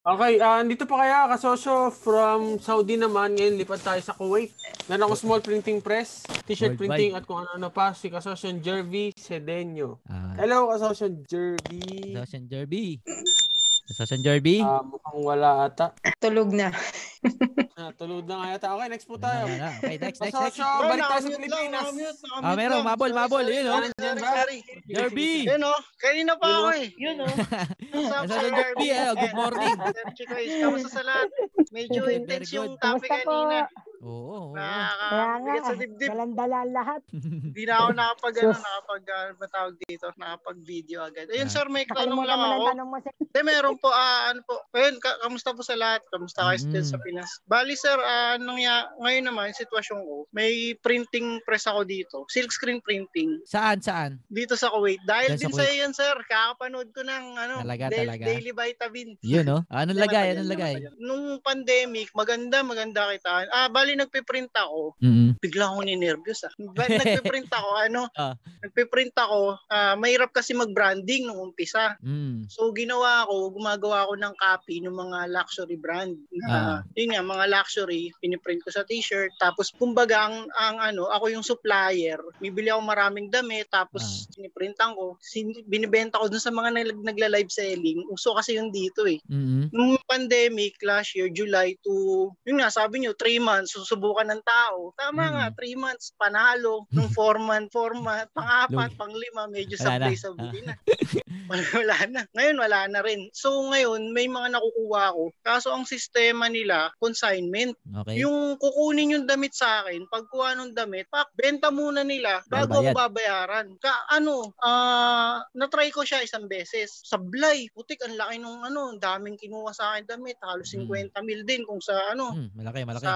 Okay, uh, dito pa kaya kasosyo from Saudi naman. Ngayon lipat tayo sa Kuwait. Meron ako small printing press, t-shirt printing at kung ano-ano pa. Si kasosyo Jervy Sedeño. Ah, Hello kasosyo Jervy. Assassin Derby. Assassin Derby. Ah, mukhang wala ata. Tulog na. Ah, tulog na nga yata. Okay, next po tayo. Okay, next, next, next. Kasosyo, balik tayo sa Pilipinas. Ah, meron, mabol, mabol. Yun, oh. Derby. Yun o, kanina pa ako eh. Yun o. Assassin Derby, eh. Good morning. Sir Chico kamusta sa lahat? Medyo intense yung topic kanina. Oo, oo. Nakakabigat sa dibdib. dalandala lahat. Hindi na ako nakapag, ano, nakapag, ano ba tawag dito, nakapag-video agad. Ayun Ah. sir, may tanong lang ako. yung Hindi, meron po, ah, ano po. Ayun, ka- kamusta po sa lahat? Kamusta kayo Mm. still sa Pinas? Bali sir, ah, anong ya, ngayon naman, sitwasyon ko, may printing press ako dito. Silk screen printing. Saan, saan? Dito sa Kuwait. Dahil Diyan sa din sa yan sir, kakapanood ko ng ano, Talaga, Daily, talaga. Daily Vitamin. Yun, no? Anong Yan lagay? Anong lagay? Nung pandemic, maganda, maganda kitaan. Ah, bali nagpiprint ako. Mm-mm. Bigla akong ninervyos ah. Nagpiprint ako, ano? Ah. Nagpiprint ako. Ah, mahirap kasi mag-branding nung umpisa. Mm. So ginawa ko, gumagawa ako ng copy ng mga luxury brand. Na, Yun nga, mga luxury, piniprint ko sa t-shirt. Tapos kumbaga ang, ang ano, ako yung supplier. Bibili ako maraming damit, tapos Ah. piniprintan ko. Sin- binibenta ko dun sa mga nag- nagla-live selling. Uso kasi yung dito eh Mm-mm. nung pandemic last year, July to, yun nga, sabi nyo, 3 months, susubukan ng tao. Tama Mm. nga, 3 months, panalo. Nung 4 month, 4 month, pang-apat, pang-lima, medyo sablay-sablay na. wala na. Ngayon, wala na rin. So, ngayon, may mga nakukuha ako. Kaso, ang sistema nila, consignment. Okay. Yung kukunin yung damit sa akin, pagkuha ng damit, pak, benta muna nila bago ako babayaran. Ka, ano, ah, na-try ko siya isang beses. Sablay, putik, ang laki nung ano, daming kinuha sa akin damit. Halos Mm. 50 mil din kung sa ano, Mm, malaki, malaki. sa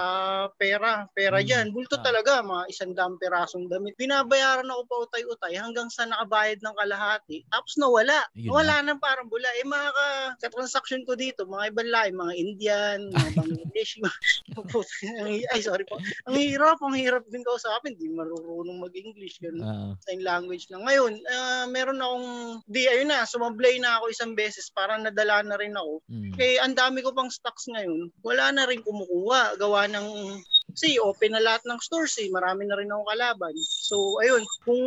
pera, pera Mm. dyan. Bulto Ah. talaga, mga isang daang perasong damit. Binabayaran ako pa utay-utay hanggang sa nakabayad ng kalahati. Tapos nawala. Yun Nawala na parang bula. Eh mga ka- ka-transaction ko dito, mga ibang lahi, mga Indian, mga Bangladesh. mga- Ay, sorry po. Ang hirap, ang hirap din kausapin. Di marunong mag-English. Ganun Oo. sign language lang. Ngayon, ah, meron akong, di, ayun na, sumablay na ako isang beses, parang nadala na rin ako. Mm. Eh, ang dami ko pang stocks ngayon, wala na rin kumukuha. Gawa ng, kasi open na lahat ng stores eh, marami na rin akong kalaban. So, ayun, kung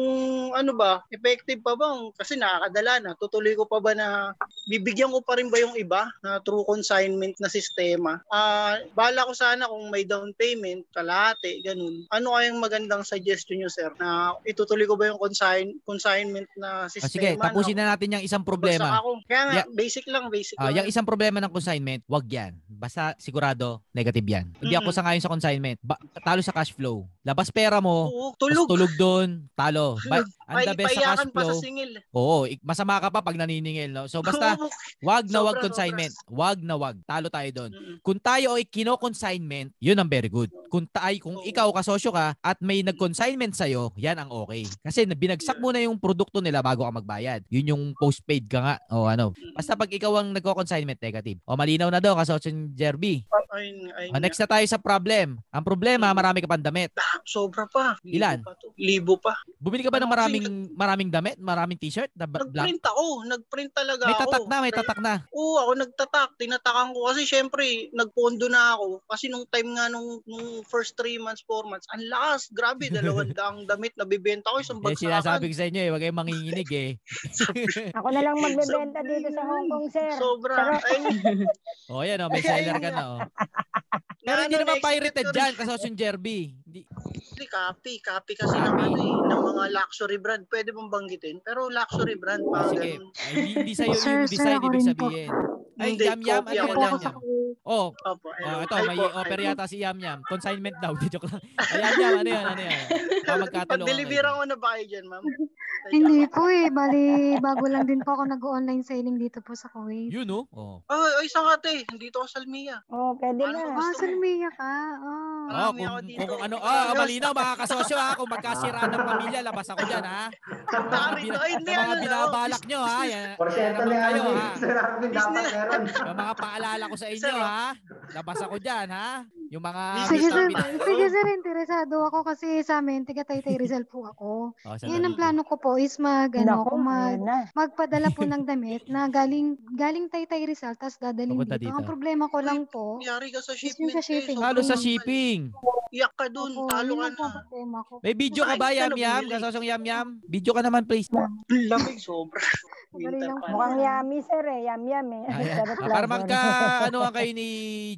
ano ba, effective pa ba? Kasi nakakadala na, tutuloy ko pa ba na, bibigyan ko pa rin ba yung iba na true consignment na sistema? Ah, bala ko sana kung may down payment, kalahati, ganun. Ano kayang magandang suggestion nyo, sir? Na itutuloy ko ba yung consign, consignment na Ah, sistema? sige, tapusin na natin yung isang problema. Ako. Kaya nga, Ya- basic lang, basic Ah, lang. yung isang problema ng consignment, wag yan. Basta sigurado, negative yan. Hindi ako Mm. sangayon sa consignment. Ba- talo sa cash flow. Labas pera mo, Oo, tulog. tulog doon, talo. Ba- ang the best sa cash payakan pa sa flow. singil. Oo, masama ka pa pag naniningil, no? So basta, wag na wag consignment. Wag na wag. Talo tayo doon. Mm. Kung tayo ay kino-consignment, yun ang very good. Kung tayo, kung Oo. ikaw kasosyo ka at may nag-consignment sa'yo, yan ang okay. Kasi binagsak mo na yung produkto nila bago ka magbayad. Yun yung postpaid ka nga. O ano. Basta pag ikaw ang nagko-consignment, negative. O malinaw na daw, kasosyo ni Jerby. Ayun, ayun O, next na tayo sa problem. Ang problema, Mm. marami ka pang damit. nga. Sobra pa. Libo Ilan? Pa to. Libo pa. Bumili ka ba ng Ano maraming maraming damit? Maraming t-shirt? Na black? Nagprint ako. Nagprint talaga May ako. tatak na, may Kaya- tatak na. Oo, ako nagtatak. Tinatakan ko kasi syempre, nagpondo na ako. Kasi nung time nga nung, nung first 3 months, 4 months, ang lakas. Grabe, dalawang daang damit na bibenta ko. Isang Eh, sinasabi bagsakan. ko sa inyo eh, wag kayong manginginig eh. Ako na lang magbebenta dito sa Hong Kong, sir. Sobra. Pero- Ayun, O yan o, may seller ka na o. Pero hindi ano, naman pirated dyan, kasosyo ni Jerby. Hindi, Actually, copy. Copy kasi ng, ano, eh, ng mga luxury brand. Pwede mong banggitin. Pero luxury brand pa. Sige. Ay, hindi, hindi sa'yo yung sir, design, ibig sabihin. Ay, Hindi, yam yam, ano yan, lang. yam yam? Oh, Opo. oh, ito, Ay may offer yata si Yam Yam. Consignment daw, di joke lang. Ay, Yam Yam, ano yan, ano yan? Pag-deliveran ko na ba kayo dyan, ma'am? Hindi po eh. Bali, bago lang din po ako nag-online selling dito po sa Kuwait. Yun, no? Oh. Oh, ay, isang ate. Nandito ako sa Almia. Oh, pwede Ano na. ba? Ah, Gusto mo? Salmiya ka. Oh. Oh, kung, ako dito. kung ano, ah, malinaw mga kasosyo ha, kung magkasira ng pamilya, labas ako dyan ha. Rito. Ay, hindi, ano mga binabalak nyo ha. Porsyento yan na kayo ha. Dapat meron. Yung mga paalala ko sa inyo ha. Labas ako dyan ha. Yung mga Sige sir, sige sir, interesado ako kasi sa amin, tiga Taytay Rizal po ako. Oh, Yan ang plano ko po is mag, ano, Naku, kung mag, magpadala po ng damit na galing galing Taytay Rizal tapos dadaling dito. dito. Ang problema ko lang po, Yari ka sa Is shipment. yung sa eh. shipping. Halo sa shipping. Iyak ka dun. Opo, Talo ka na. ang problema ko. May video ka ba, Yam Yam? Kasosyong Yam Yam? Video ka naman, please. Lamig sobra. Mukhang yummy, sir eh. Yum, yum eh. Ah, para magka, ano ang kayo ni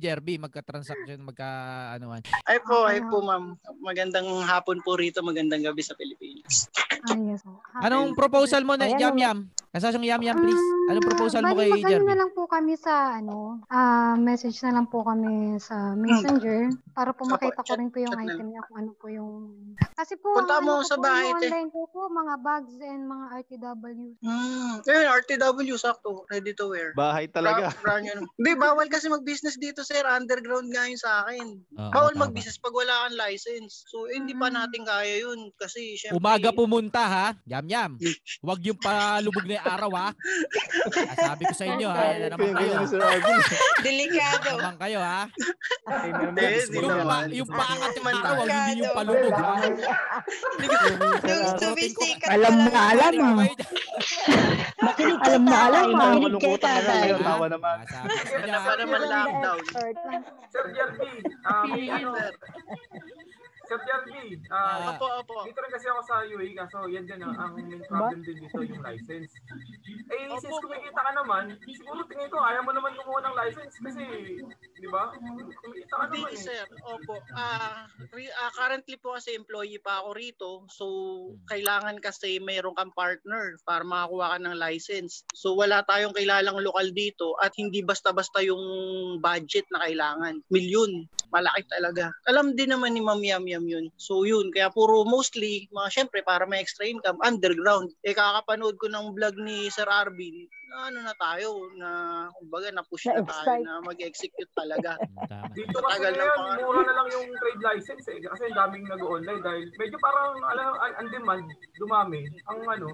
Jerby, magka-transaction, magka, anuan. Ay po, ay po ma'am. Magandang hapon po rito, magandang gabi sa Pilipinas. Ah, yes po. Ah, Anong proposal mo na, Ayan, Yam. Yam? Kasosyong Yam Yam, please. Anong proposal mo kay Jerby? na lang po kami sa ano, ah message na lang po kami sa Messenger para po makita ko rin po yung item niya kung ano po yung Kasi po, Punta ang mo ano sa po, bahay, yung te. online ko po, mga bags and mga RTW. Hmm. Eh, RTW, sakto. Ready to wear. Bahay talaga. Hindi, bawal kasi mag-business dito, sir. Underground nga yun sa akin. Oo, Bawal tama. mag-business pag wala kang license. So, hindi pa natin kaya yun. Kasi, syempre... Umaga pumunta ha. Yam Yam. Huwag yung palubog na araw ha. Ah, sabi ko sa inyo ha. Yan na naman kayo. Delikado. Naman kayo ha. Yung, pa, naman. yung araw, hindi yung palubog ha. Alam mo, lang alam. Kayo dyan. Makinig Alam mo, alam mo. Ay, Makinig ka kalungkutan na tatay. kayo. Tawa naman. Ah, sabi ko sa inyo Ano ha. Sir ah, may ano, Jerby, ah, Ah. Opo, opo. dito rin kasi ako sa UAE kaso yan din ang, ang main problem din dito yung license. Eh, since kumikita ka naman, siguro tingin ko ayaw mo naman kumuha ng license kasi, di ba? Kumikita ka Hindi, naman eh. sir. Opo. Ah, re- ah, currently po kasi employee pa ako rito. So, kailangan kasi mayroon kang partner para makakuha ka ng license. So, wala tayong kilalang lokal dito at hindi basta-basta yung budget na kailangan. Milyon. Malaki talaga. Alam din naman ni Ma'am Yam Yam yun. So, yun. Kaya puro mostly, mga syempre, para may extra income, underground. Eh, kakapanood ko ng vlog ni Sir Arvin, na ano na tayo, na, kumbaga, na-push na tayo Na-excite. na mag-execute talaga. Dito kasi Matagal ng ngayon, pangalan. mura na lang yung trade license eh. Kasi ang daming nag-online dahil medyo parang alam, ang demand, dumami. Ang ano,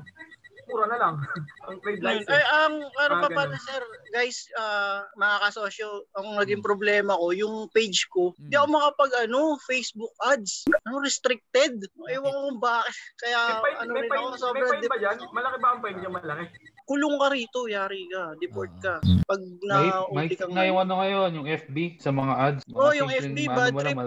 mura na lang ang trade license. Ay, ang ano Ah, pa pala sir, guys, ah, mga kasosyo, ang naging problema ko, yung page ko, Mm. di ako makapag ano, Facebook ads. Ano, restricted. Ewan ko kung bakit. Kaya may fine, ano may rin fine, ako may sobrang fine ba dyan? Malaki ba ang fine dyan? Malaki. Kulong ka rito, yari ka, deport ka. Mm. Pag May, na may kang nga yung ano ngayon, yung FB sa mga ads. Mga Oh, yung FB, ano bad trip.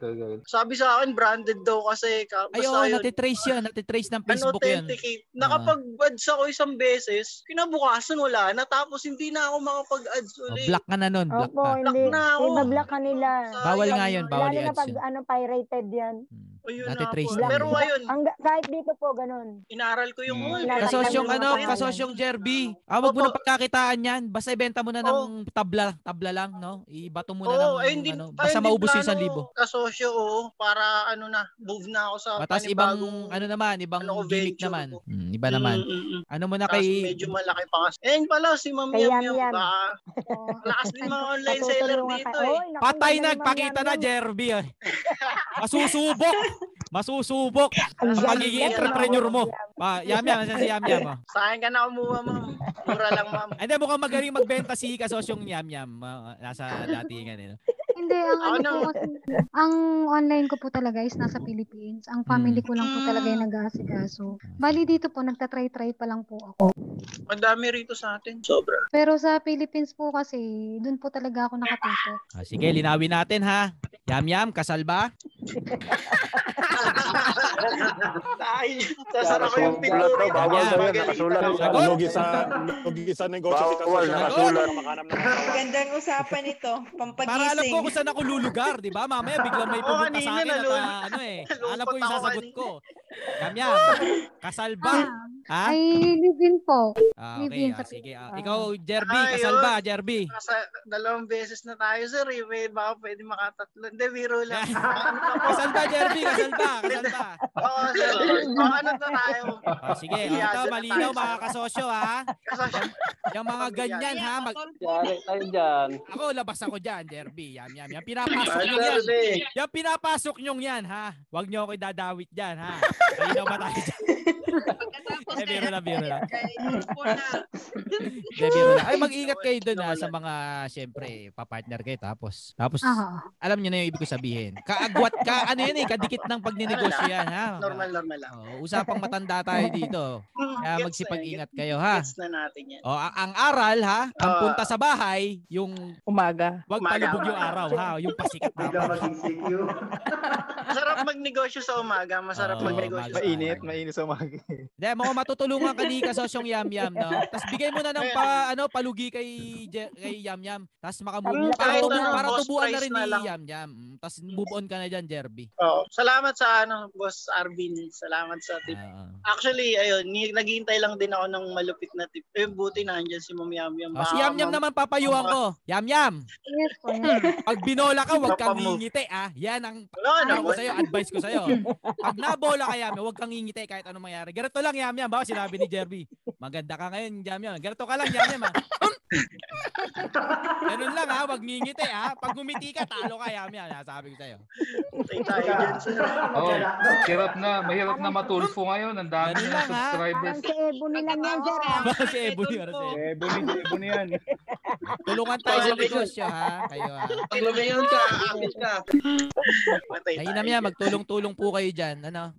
agad. Sabi sa akin, branded daw kasi. Ka, Ay, basta oo, yun, natitrace yun. Natitrace ng Facebook yun. unauthenticate. Nakapag-ads ako isang beses, kinabukasan wala na, tapos hindi na ako makapag-ads Oh, ulit. black ka na nun. Black Opo, ka. hindi. na ako. Ibablock ka nila. Bawal nga yun. Bawal Lalo na i-ads pag yun. ano, pirated yan. Hmm. Ayun na Natitrace po. Pero nila. ayun, Hangga, kahit dito po, ganun. inaral ko yung Hmm. mall. Nasa- Kasosyong Nasa- ano, Nasa- kasosyong Jerby. Ah, wag mo Opo. na pagkakitaan yan. Basta ibenta mo na ng tabla, tabla lang, no? Ibato mo na ng Oo, ay, hindi, ano, basta hindi maubos yung plano 1,000. ko, Kasosyo, oo, para ano na, move na ako sa Batas ibang panibagong ano naman, ibang ano ko, gimmick venture naman. ko. Hmm, iba naman. Mm, mm, mm. Ano mo na Kaso kay medyo malaki pa kasi. Eh, yun pala, si Ma'am Kay Yam Yam Yam. Yam. Baka, Oo. lakas din mga online seller Natutulungan dito eh. Oy, naku, Patay na, pakita na yan. Jerby. eh. Masusubok. Masusubok Ang pagiging entrepreneur mo. Yam. Pa, yam yam, si yam yam. Oh. Sa akin ka na kumuha, ma'am. Mura lang, ma'am. Hindi, mukhang magaling magbenta si kasosyong yam yam. Ah, nasa datingan eh. Hindi, ang Ako ano ang online ko po talaga is nasa Philippines. Ang family ko lang po talaga yung nag-aasikaso. Bali dito po, nagtatry-try pa lang po ako. Ang dami rito sa atin. Sobra. Pero sa Philippines po kasi, dun po talaga ako nakatuto. Ah, sige, linawin natin ha. Yam yam, kasal ba? Dahil, sasara ko yung rito. bawal daw yan, nakasulat. Lugi sa, lugi sa negosyo Bawal, nakasulat. Magandang usapan ito. Para alam ko Pampagising. Kung saan ako lulugar, di ba? Mamaya biglang may pumunta kanina sa akin at ah, ano eh. Alam ko yung sasagot ko. Yam yam, kasal ba? Ha? Ay, live-in po. Ah, live-in okay, ah, sige. ah. Ah. ikaw, Jerby, Ayun. kasal ba, Jerby? Nasa dalawang beses na tayo, sir. Eh. May baka pwede makatatlo. Hindi, biro lang. Kasal ba, Jerby? Kasal ba? Kasal ba? Oo, sir. O, ano na tayo? Ah, sige, o, Pamilyado ito na malinaw mga kasosyo ha. Kasosyo. Yung mga ganyan ha, mag Yari tayo dyan. ako labas ako diyan, Derby. Yan, yan. Yan pinapasok nyo yan. Yan pinapasok nyo yan ha. Huwag nyo ako idadawit diyan ha. Malinaw ba tayo dyan? Pagkatapos Eh, biro lang, biro lang. Hindi, biro lang. Ay, mag-ingat kayo dun ha sa mga, syempre, papartner kayo. Tapos, tapos, Ah, alam nyo na yung ibig ko sabihin. Kaagwat ka, ano yan eh, kadikit ng pagninegosyo yan ha. Normal, normal lang. Oh, usapang matanda tayo dito. Kaya magsipag-ingat kayo ha. Gets na natin yan. O, ang, ang aral ha, ang Ah. punta sa bahay, yung Umaga. wag palubog yung araw ha, yung pasikat na. Masarap magnegosyo sa umaga. Masarap Oo, magnegosyo. Umaga. Mainit, mainit sa umaga. Hindi, mga matutulungan ka ni kasosyong Yam Yam, no? Tapos bigay mo na ng pa, ano, palugi kay, Je- kay Yam Yam. Tapos makamove, para, tubu, para tubuan na rin na ni lang. Yam Yam. Mm, Tapos move on ka na dyan, Jerby. Oo. Salamat sa ano, Boss Arvin. Salamat sa tip. Ah, Actually, ayun, ni- naghihintay lang din ako ng malupit na tip. Eh, buti na andyan si Ma'am Yam Yam. ah. si Yam Yam naman papayuhan ko. Yam Yam, yes po. pag binola ka, huwag kang ngingiti, ah. Yan ang ano ko naman. sa'yo, advice ko sa'yo. Pag nabola ka, Yam Yam, huwag kang ngingiti kahit anong mangyari. Ganito lang, Yam Yam. Bawa sinabi ni Jerby, maganda ka ngayon, Yam Yam. Ganito ka lang, Yam Yam, ah. Ganun lang, ha. Huwag ngingiti, ha. Pag gumiti ka, talo ka, Yam Yam. Sabi ko sa'yo. Hintay tayo dyan, sir. Oh, hirap na, mahirap na matulfo ngayon. Ang dami na lang, ha? subscribers. Parang si Ebony lang yan, sir. ah. Baka si Ebony, ano si Ebony. Buni, buni yan. Tulungan tayo sa negosyo, ha. Kayo, ha. Pag lumayon ka, akit ka. Yam, dyan. magtulong-tulong po kayo dyan. Ano?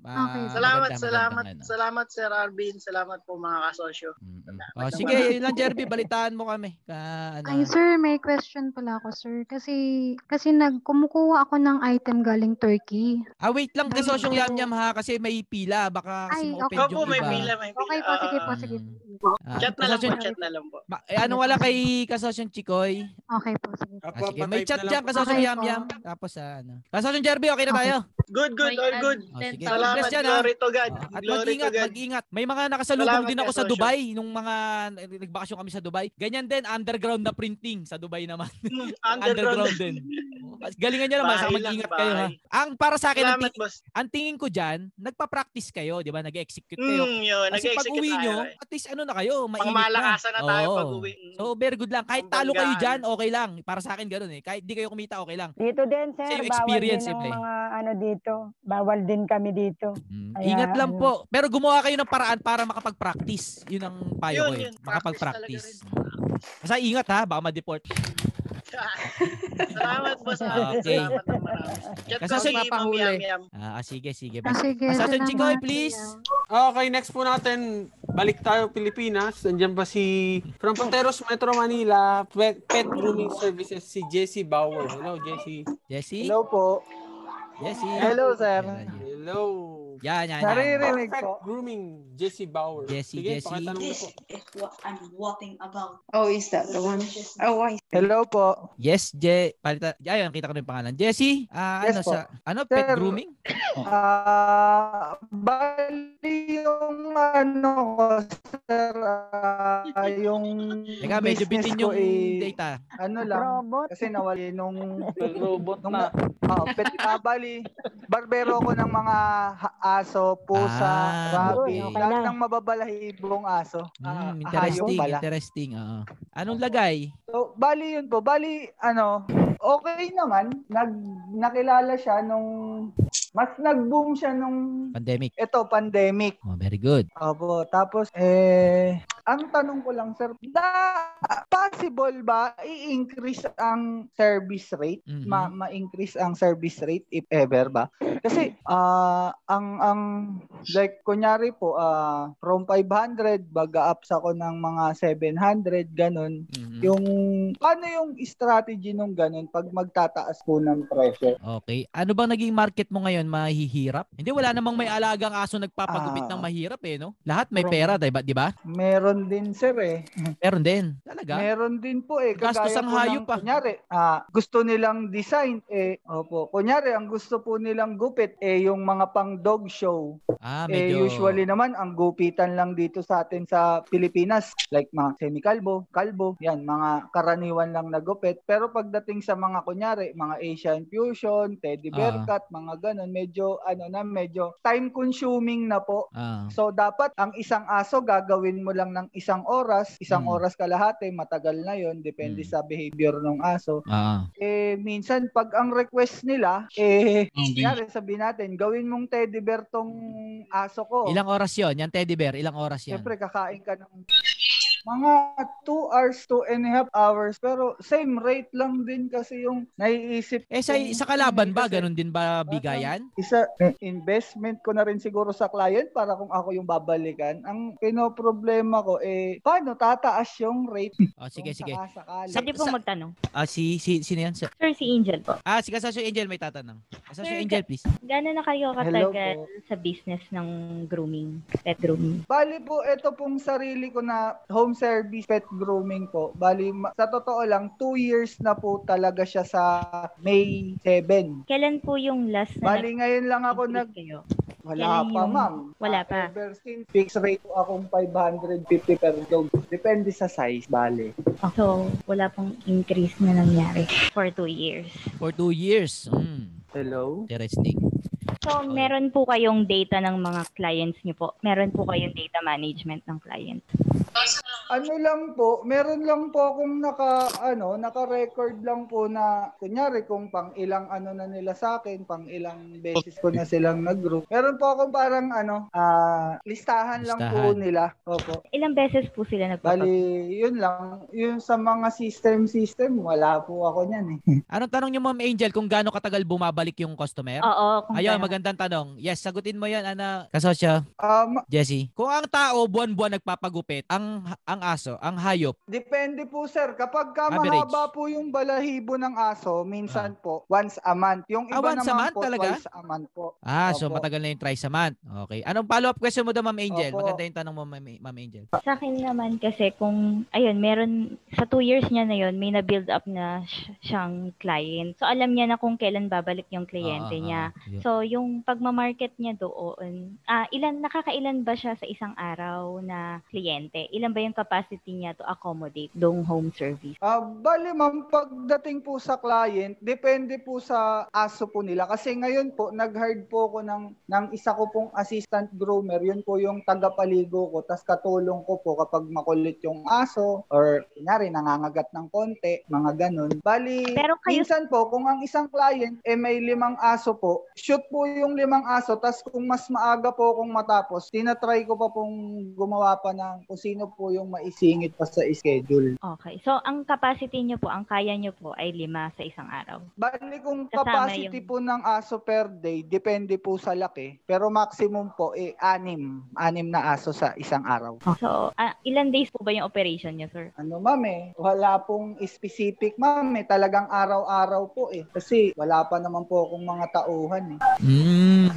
Salamat, salamat, ano. salamat Sir Arvin. Salamat po mga kasosyo. Mm-mm. Oh, sige, yun lang, Jerby. Balitaan mo kami. Ka, ano, Ay, sir, may question pala ako, sir. Kasi, kasi nagkumukuha ako ng item galing Turkey. Ah, wait lang, kasosyong Yam Yam ha, kasi may pila. Baka kasi Ay, ma-open okay. Opo, yung may pila, may pila. Okay po, sige po, Ah, sige. Ah, Chat na lang po, chat na lang po. Ma- eh, ano wala kay kasosyong Chikoy? Okay po, sige. Ah, sige, may chat dyan, kasosyong Okay Yam. Yam. Tapos, ah, ano. Kasosyong Jerby, okay na tayo? Good, good, all good. Oh, sige. Salamat, yan, ha? glory to God. At Glory mag-ingat, mag-ingat. May mga nakasalubong Salamat, din ako sa. Dubai nung mga nagbakasyon kami sa Dubai. Ganyan din, underground na printing sa Dubai naman. Hmm, underground Underground. din. Galingan nyo naman, sa mag-ingat kayo ha. Ang para sa akin, ang, Salamat, ting- boss. ang tingin ko dyan, nagpa-practice kayo, di ba? Nag-execute kayo. Hmm, yun. Kasi pag Nag-execute uwi tayo. nyo, eh. at least ano na kayo, mainit Pangmalakasan na tayo Oo. pag uwi. So, very good lang. Kahit talo kayo dyan, okay lang. Para sa akin, ganun eh. Kahit di kayo kumita, okay lang. Dito din, sir. Yung Bawal experience, din ang eh. mga ano dito. Bawal din kami dito. Mm, Kaya, Ingat lang ano. po. Pero gumawa kayo ng paraan para makapag-practice. Yun ang payo Yun, ko eh. yun. Makapag-practice. Practice Basta ingat ha, baka ma-deport. Salamat, boss. Arvin. Okay. Salamat ng marami. Chat Kasi sa Yam. Ah, ah, sige, sige. Ah, sige, Assassin Chikoy, please. kuya. Okay, next po natin, balik tayo Pilipinas. Nandiyan pa si, from Ponteros, Metro Manila, pet, pet grooming services, si Jessie Bauer. Hello, Jessie. Jesse? Hello po. Jesse? Hello, sir. Hello. Yan, yan, yan. Naririnig Perfect po. grooming, Jessie Bauer. Jessie, Sige, na po. is what I'm walking about. Oh, is that the one? Oh, I Hello po. Yes, Je. Palita. Ayun, kita ko na yung pangalan. Jesse, ah, Yes ano po. sa, ano, pet Sir, grooming? Ah, bali yung ano ko, sir, ah, yung Teka, medyo bitin ko yung eh, data. ano lang, Robot. kasi nawali nung, Robot nung na. oh, pet, ah, bali, barbero ko ng mga ha- aso, pusa, Ah, rabbit, okay. lahat ng mababalahibong aso. Mm, interesting, pala. interesting. Oo. Anong lagay? So, bali yun po. Bali, ano, okay naman. Nag, nakilala siya nung, mas nag-boom siya nung, Pandemic. ito, pandemic. Oh, very good. Opo. Tapos, eh, ang tanong ko lang, sir, na, possible ba i-increase ang service rate? Mhm. Ma, ma-increase ang service rate if ever ba? Kasi, ah, ang, ang, like, kunyari po, ah, from 500, baga-ups ako ng mga 700, ganun. Mhm. Yung, paano yung strategy nung ganun pag magtataas po ng presyo? Okay. Ano bang naging market mo ngayon? Mahihirap? Hindi, wala namang may alagang aso nagpapagupit Ah. ng mahirap eh, no? Lahat may pera, diba? diba? Meron din, sir, eh. Meron din. Talaga? Meron din po eh. Gastos ang hayop ng, pa. Kunyari, ah, gusto nilang design eh. Opo. Kunyari, ang gusto po nilang gupit eh yung mga pang dog show. Ah, Eh, medyo... usually naman, ang gupitan lang dito sa atin sa Pilipinas, like mga semi-kalbo, kalbo, yan, mga karaniwan lang na gupit. Pero pagdating sa mga, kunyari, mga Asian fusion, teddy bear Ah. cut, mga ganun, medyo, ano na, medyo time-consuming na po. Ah. So, dapat ang isang aso, gagawin mo lang ng isang oras, isang Mm. oras kalahati, matagal na yon depende Mm. sa behavior ng aso. Ah. Eh, minsan, pag ang request nila, eh, Okay. Kunyari, sabihin natin, gawin mong teddy bear tong aso ko. Ilang oras yon Yan teddy bear, ilang oras yan? Siyempre, kakain ka ng mga 2 hours, 2 and a half hours. Pero same rate lang din kasi yung naiisip Eh sa, sa kalaban ba, kasi ganun din ba bigayan? Isa, eh, investment ko na rin siguro sa client para kung ako yung babalikan. Ang pinoproblema ko, eh, paano tataas yung rate? Oh, sige, sige. sakasakali. Sa- Pwede pong magtanong. Ah, si, si, sino yan? Sa- Sir, si Angel po. Ah, si Kasasyo Angel may tatanong. Kasasyo Sir, Angel, please. Gano'n na kayo katagal sa business ng grooming, pet grooming? Bali po, ito pong sarili ko na home service pet grooming po. Bali, ma- sa totoo lang, 2 years na po talaga siya sa May 7. Kailan po yung last na Bali, ngayon lang ako nag... kayo? Wala Kailan pa, yung- ma'am. Wala pa. Ever since, fixed rate po akong 550 per dog. Depende sa size, bali. So, wala pong increase na nangyari for two years. For two years. Mm, Hello? interesting. So, meron po kayong data ng mga clients niyo po? Meron po kayong data management ng client? Ano lang po, meron lang po akong naka, ano, naka-record lang po na, kunyari kung pang ilang ano na nila sa akin, pang ilang beses ko na silang nag-group. Meron po akong parang, ano, ah, listahan lang po Listahan. nila. Opo. Ilang beses po sila nagpapag- Bali, yun lang. Yun sa mga system-system, wala po ako niyan eh. Anong tanong niyo, Ma'am Angel, kung gaano katagal bumabalik yung customer? Oo. Kung Ayun, magandang tanong. Yes, sagutin mo yan, Ana. Kasosyo. Um, Jesse. Kung ang tao buwan-buwan nagpapagupit, ang ang aso, ang hayop, Depende po sir. Kapag ka Average. mahaba po yung balahibo ng aso, minsan po, once a month. Yung Ah, iba once a naman month po, talaga? twice a month po. Ah, so Opo. matagal na yung twice a month. Okay. Anong follow-up question mo daw, Ma'am Angel? Opo. Maganda yung tanong mo, Ma'am Ma'am Angel. Sa akin naman kasi kung, ayun, meron, sa two years niya na yun, may na-build up na siyang client. So, alam niya na kung kailan babalik yung kliyente Ah, ah, niya. ah, yeah. So, yung pagmamarket niya doon, ah, ilan, nakakailan ba siya sa isang araw na kliyente? Ilan ba yung capacity niya to accommodate dong home service? Ah, bali ma'am, pagdating po sa client, depende po sa aso po nila. Kasi ngayon po, nag-hire po ako ng, ng isa ko pong assistant groomer. Yun po yung tagapaligo ko. Tapos katulong ko po kapag makulit yung aso or kunyari nangangagat ng konti, mga ganun. Bali, Pero kayo- minsan po, kung ang isang client eh may limang aso po, shoot po yung limang aso. Tapos kung mas maaga po akong matapos, tinatry ko pa pong gumawa pa ng kung sino po yung maisingit pa sa schedule. Okay. So, ang capacity niyo po, ang kaya niyo po ay lima sa isang araw. Bali kung Kasama capacity yung- po ng aso per day, depende po sa laki. Pero maximum po, eh, anim. Anim na aso sa isang araw. So, ah, ilan days po ba yung operation niyo, sir? Ano ma'am eh, wala pong specific ma'am eh. Talagang araw-araw po eh. Kasi wala pa naman po akong mga tauhan eh. Mm.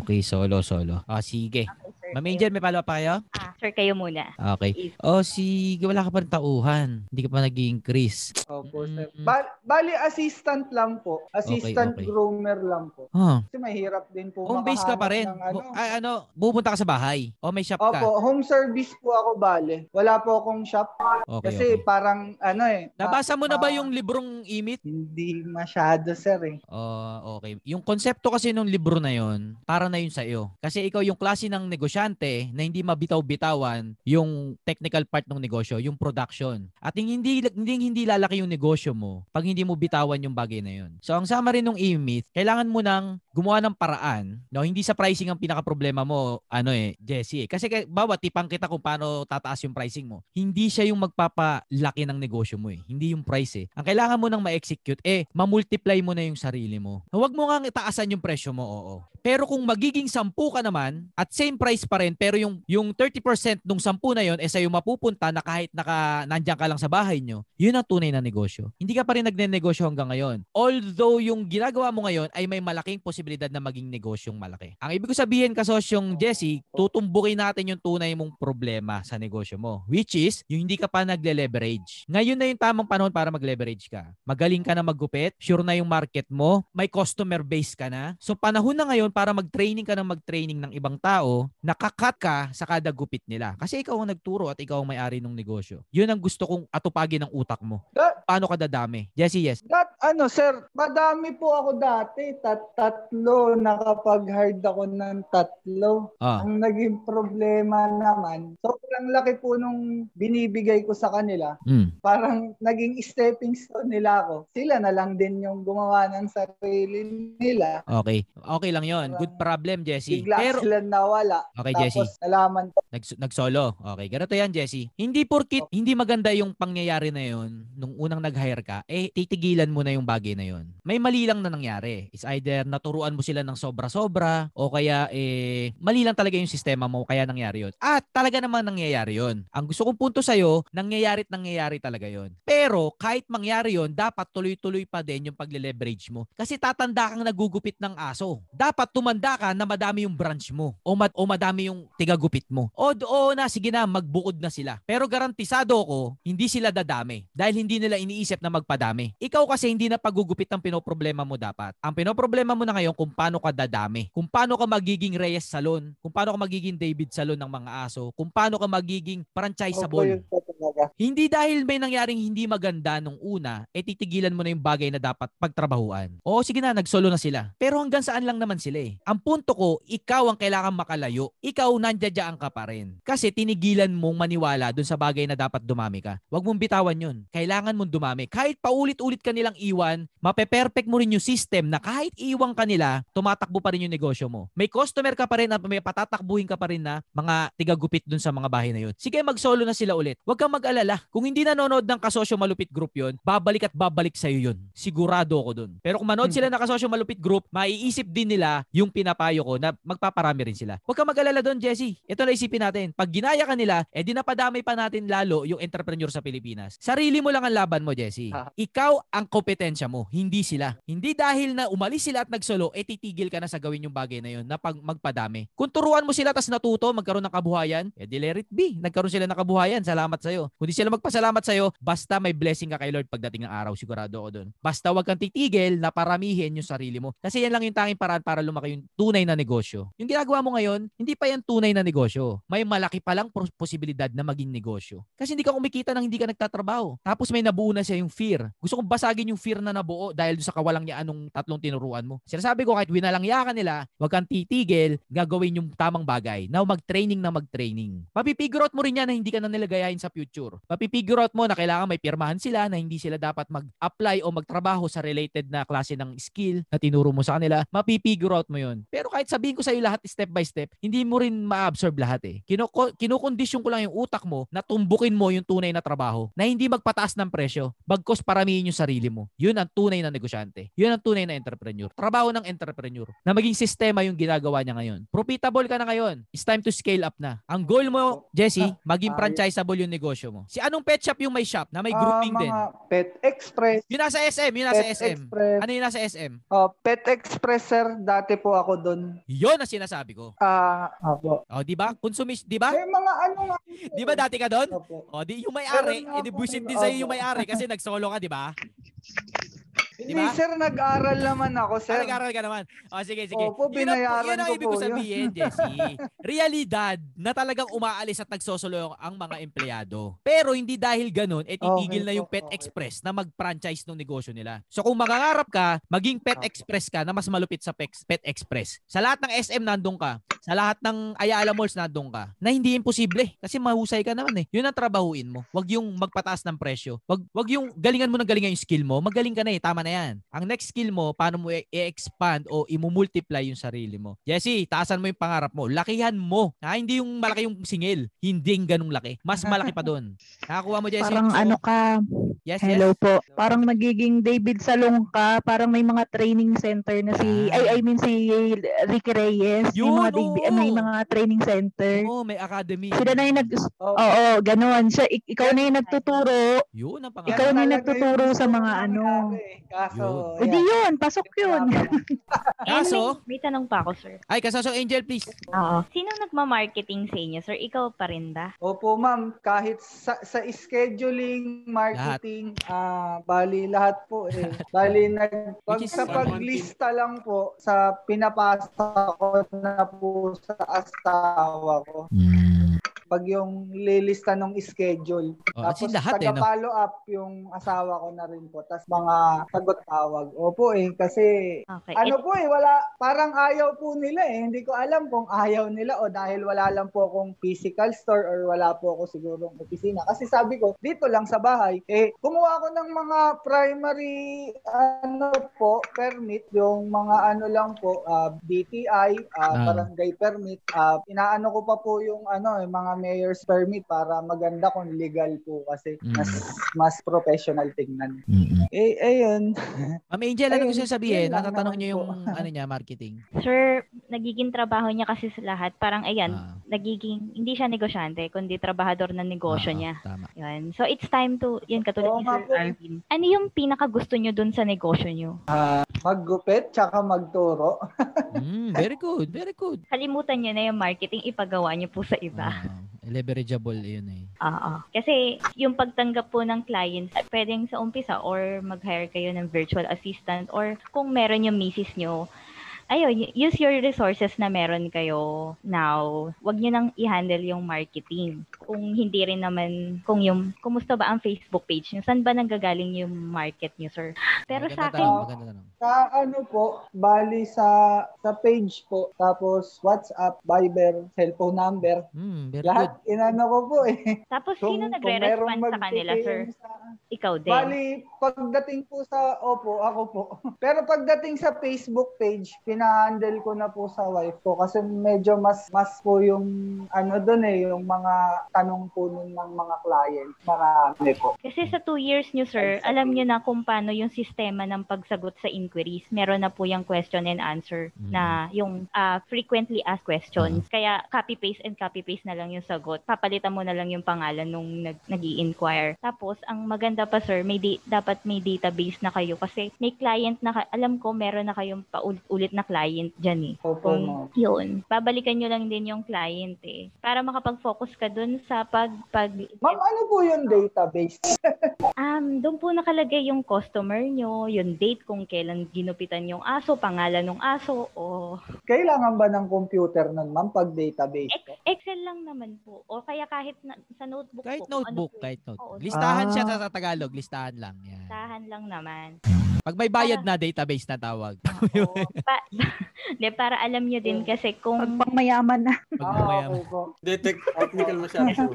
Okay, solo, solo. Ah, sige. Ma'am Angel, may follow-up pa kayo? Ah, sir, kayo muna. Okay. Oh, sige, wala ka pa rin tauhan. Hindi ka pa nag-increase. Opo, sir. Ba- bali, assistant lang po. Assistant okay. groomer lang po. Huh. Kasi mahirap din po Home base ka pa rin. ng ano. Ay, ano, pupunta ka sa bahay. O may shop ka. Opo, home service po ako bale. Wala po akong shop. Okay, Kasi okay. parang ano eh. Nabasa mo na ba ma- yung librong imit? Hindi masyado, sir eh. Oh, okay. Yung konsepto kasi nung libro na yon, para na yun sa iyo. Kasi ikaw yung klase ng negosyante na hindi mabitaw-bitawan yung technical part ng negosyo, yung production. At hindi hindi hindi lalaki yung negosyo mo pag hindi mo bitawan yung bagay na yun. So ang summary ng imit, kailangan mo nang gumawa ng paraan, no, hindi sa pricing ang pinaka problema mo, ano eh, Jesse. eh. Kasi kay, bawa tipang kita kung paano tataas yung pricing mo. Hindi siya yung magpapalaki ng negosyo mo eh. Hindi yung price eh. Ang kailangan mo nang ma-execute eh, mamultiply mo na yung sarili mo. Huwag mo nga itaasan yung presyo mo, oo. Pero kung magiging 10 ka naman at same price pa rin pero yung yung 30% nung 10 na yon eh sa'yo mapupunta na kahit naka nandiyan ka lang sa bahay nyo, yun ang tunay na negosyo. Hindi ka pa rin nagne-negosyo hanggang ngayon. Although yung ginagawa mo ngayon ay may malaking posibilidad na maging negosyong malaki. Ang ibig ko sabihin kasosyong Jesse, tutumbukin natin yung tunay mong problema sa negosyo mo. Which is, yung hindi ka pa nagle-leverage. Ngayon na yung tamang panahon para mag-leverage ka. Magaling ka na maggupit, sure na yung market mo, may customer base ka na. So panahon na ngayon para mag-training ka ng mag-training ng ibang tao, nakakat ka sa kada gupit nila. Kasi ikaw ang nagturo at ikaw ang may-ari ng negosyo. Yun ang gusto kong atupagin ng utak mo. That, Paano ka dadami? Jesse, yes. that, ano, sir, madami po ako dati. Tat tatlo, nakapag-hard ako ng tatlo. Ah. Ang naging problema naman, sobrang laki po nung binibigay ko sa kanila. Mm. Parang naging stepping stone nila ako. Sila na lang din yung gumawa ng sarili nila. Okay. Okay lang yon. Good problem, Jesse. Bigla Pero, sila nawala. Okay, Tapos Jesse. nalaman ko. Nags- nag-solo. Okay, ganito yan, Jesse. Hindi porkit hindi maganda yung pangyayari na yon nung unang nag-hire ka, eh titigilan mo na yung bagay na yon. May mali lang na nangyari. It's either naturuan mo sila ng sobra-sobra o kaya eh mali lang talaga yung sistema mo kaya nangyari yon. At talaga namang nangyayari yon. Ang gusto kong punto sa'yo, nangyayari at nangyayari talaga yon. Pero kahit mangyari yon, dapat tuloy-tuloy pa din yung pagle-leverage mo. Kasi tatanda kang nagugupit ng aso. Dapat tumanda ka na madami yung branch mo o, mad- o madami yung tigagupit mo. O oo na, sige na, magbukod na sila. Pero garantisado ko, hindi sila dadami dahil hindi nila iniisip na magpadami. Ikaw kasi hindi na pagugupit ang pinoproblema mo dapat. Ang pinoproblema mo na ngayon kung paano ka dadami. Kung paano ka magiging Reyes Salon. Kung paano ka magiging David Salon ng mga aso. Kung paano ka magiging franchisable. talaga. Hindi dahil may nangyaring hindi maganda nung una, eh titigilan mo na yung bagay na dapat pagtrabahuan. Oo, sige na, nagsolo na sila. Pero hanggang saan lang naman sila eh. Ang punto ko, ikaw ang kailangan makalayo. Ikaw nandiyadyaan ka pa rin. Kasi tinigilan mong maniwala dun sa bagay na dapat dumami ka. Huwag mong bitawan yun. Kailangan mong dumami. Kahit paulit-ulit ka nilang iwan, mape-perfect mo rin yung system na kahit iwan ka nila, tumatakbo pa rin yung negosyo mo. May customer ka pa rin at may patatakbuhin ka pa rin na mga tigagupit dun sa mga bahay na yun. Sige, mag-solo na sila ulit. Huwag kang mag-alala. Kung hindi nanonood ng Kasosyo Malupit Group yun, babalik at babalik sa'yo yun. Sigurado ako dun. Pero kung manood sila ng Kasosyo Malupit Group, maiisip din nila yung pinapayo ko na magpaparami rin sila. Huwag kang mag-alala doon, Jesse. Ito na isipin natin. Pag ginaya ka nila, eh di napadamay pa natin lalo yung entrepreneur sa Pilipinas. Sarili mo lang ang laban mo, Jesse. Ikaw ang kompetensya mo, hindi sila. Hindi dahil na umalis sila at nagsolo, eh titigil ka na sa gawin yung bagay na yun na pag magpadami. Kung turuan mo sila tas natuto, magkaroon ng kabuhayan, eh di let it be. Nagkaroon sila ng kabuhayan. Salamat sa'yo. Kung di sila magpasalamat sa'yo, basta may blessing ka kay Lord pagdating ng araw. Sigurado ako doon. Basta wag kang titigil na paramihin yung sarili mo. Kasi yan lang yung tanging paraan para lumaki yung tunay na negosyo. Yung ginagawa mo ngayon, hindi pa yan tunay na negosyo. May malaki palang pros- posibilidad na maging negosyo. Kasi hindi ka kumikita nang hindi ka nagtatrabaho. Tapos may nabuo na siya yung fear. Gusto kong basagin yung fear na nabuo dahil sa kawalang yaan nung tatlong tinuruan mo. Sinasabi ko kahit winalangya ka nila, wag kang titigil, gagawin yung tamang bagay. Now mag-training na mag-training. Mapipigure out mo rin yan na hindi ka na nilagayahin sa future. Mapipigure out mo na kailangan may pirmahan sila na hindi sila dapat mag-apply o magtrabaho sa related na klase ng skill na tinuro mo sa kanila. Mapipigure mo yun. Pero kahit sabihin ko sa iyo lahat step by step, hindi mo rin ma-absorb lahat eh. Kinuko, kinukondisyon ko lang yung utak mo na tumbukin mo yung tunay na trabaho na hindi magpataas ng presyo, bagkos paramihin yung sarili mo. Yun ang tunay na negosyante. Yun ang tunay na entrepreneur. Trabaho ng entrepreneur. Na maging sistema yung ginagawa niya ngayon. Profitable ka na ngayon. It's time to scale up na. Ang goal mo, Jesse, maging franchisable yung negosyo mo. Si anong pet shop yung may shop na may Ah, grouping din? mga Pet Express. Yung nasa SM, yung nasa Pet SM. Express. Ano yung nasa SM? Oh, Pet Express, sir. Dati po ako doon. Yun ang sinasabi ko. Ah, apo. Oh, di ba? Consumis, di ba? May mga ano nga. Di ba dati ka doon? Opo. O, di yung may-ari, edi buisit din sa'yo yung Opo. may-ari kasi nagsolo ka, di ba? Di Hindi, ba? sir. Nag-aral naman ako, Ah, sir. nag-aral ka naman. O, sige, sige. Opo, yun ang, binayaran yun ang ko ibig ko sabihin, Jesse. Realidad na talagang umaalis at nagsosolo ang mga empleyado. Pero hindi dahil ganun, eh titigil Okay na yung Pet okay. Express na mag-franchise ng negosyo nila. So kung mangangarap ka, maging Pet Express ka na mas malupit sa Pet Express. Sa lahat ng SM nandun ka. Sa lahat ng Ayala Malls nandun ka. Na hindi imposible kasi mahusay ka naman eh. Yun ang trabahuin mo. Wag yung magpataas ng presyo. Wag, wag yung galingan mo ng galingan yung skill mo. Magaling ka na eh. Tama na yan. Ang next skill mo, paano mo i-expand o imumultiply yung sarili mo. Jesse, taasan mo yung pangarap mo. Lakihan mo. Ha? Hindi yung malaki yung singil. Hindi yung ganung laki. Mas malaki pa doon. Nakakuha mo, Jesse? Parang So, ano ka, Yes, hello yes. po. Parang nagiging David Salong ka, parang may mga training center na si, Ah. ay, I mean si Ricky Reyes, may Yun, mga, David, may oo. mga training center. Oo, may academy. Sila na yung nag, Oh, oo, ganun. Siya, ik- ikaw na yung nagtuturo, Yun ang pangarap. ikaw na yung nagtuturo sa mga ano. Kaso, O di yun, pasok yun. Kaso, May tanong pa ako, sir. ay, kaso Angel, please. Oo. Sino nagma-marketing sa inyo, sir? Ikaw pa rin ba? Opo, ma'am. Kahit sa, sa scheduling, marketing, ah bali lahat po eh. Bali, nag, pag, Which is sa paglista lang po, sa pinapasa ko na po sa asawa ko. Pag yung lilista ng schedule. Oh, Tapos lahat eh, no? taga-follow up yung asawa ko na rin po. Tapos mga sagot-tawag. Opo eh, kasi Okay. ano It- po eh, wala, parang ayaw po nila eh. Hindi ko alam kung ayaw nila o dahil wala lang po akong physical store or wala po ako sigurong opisina. Kasi sabi ko, dito lang sa bahay, eh, kumuha ako ng mga primary, ano po, permit, yung mga ano lang po, ah, DTI, ah, Ah. barangay permit, ah, inaano ko pa po yung ano, eh, mga mayor's permit para maganda kung legal po kasi Mm. mas mas professional tingnan. Mm-mm. Eh, ayun. Ma'am Angel, ano gusto sabihin? yun Natatanong niyo yung ano niya, marketing. Sir, nagiging trabaho niya kasi sa lahat. Parang ayan, Ah. nagiging, hindi siya negosyante, kundi trabahador ng negosyo Oo, niya. Tama. Yan. So, it's time to, yun, katulad Oo ni Sir. Arvin. Ano yung pinaka gusto nyo dun sa negosyo nyo? Ah, maggupit tsaka magturo. Mm, very good, very good. Kalimutan nyo na yung marketing, ipagawa nyo po sa iba. Ah, leverageable yun eh. Oo. Kasi yung pagtanggap po ng clients, pwedeng sa umpisa or mag-hire kayo ng virtual assistant or kung meron yung misis nyo, ayun, use your resources na meron kayo now. Huwag nyo nang i-handle yung marketing. Kung hindi rin naman, kung yung, kumusta ba ang Facebook page nyo? Saan ba nanggagaling yung market nyo, sir? Pero Maganda sa akin, tanong. Sa ano po, bali sa sa page po, tapos WhatsApp, Viber, cellphone number. Mm, very good. Lahat inano ko po eh. tapos Kung- sino nagre-respond sa kanila, sir? sa- Ikaw din. Bali, pagdating po sa, opo, ako po. Pero pagdating sa Facebook page, pina-handle ko na po sa wife ko kasi medyo mas mas po yung ano doon eh, yung mga tanong po nun ng mga client. Marami po. Kasi sa two years nyo, sir, alam nyo na kung paano yung sistema ng pagsagot sa inquiries. Meron na po yung question and answer na yung ah, frequently asked questions. Kaya copy-paste and copy-paste na lang yung sagot. Papalitan mo na lang yung pangalan nung nag nag inquire Tapos, ang maganda pa, sir, may di- dapat may database na kayo kasi may client na, ka- alam ko, meron na kayong paulit-ulit na client dyan eh. Opo, Kung ma'am. yun, babalikan nyo lang din yung client eh. Para makapag-focus ka dun sa pag, pag Ma'am, ano po yung database? Um, doon po nakalagay yung customer nyo, yung date kung kailan ginupitan yung aso, pangalan ng aso, o Kailangan ba ng computer nun, ma'am, pag database? Ex- Excel lang naman po. O kaya kahit na, sa notebook Kahit po. kung notebook, ano po, kahit Oo, notebook. Listahan siya Ah. sa, sa Tagalog, listahan lang. Yan. Listahan lang naman. Pag may bayad na, database na tawag. Oo. pa, de, para alam nyo din kasi kung... Pag mayaman na. Pag Ah, mayaman. okay po. Detect technical masyado.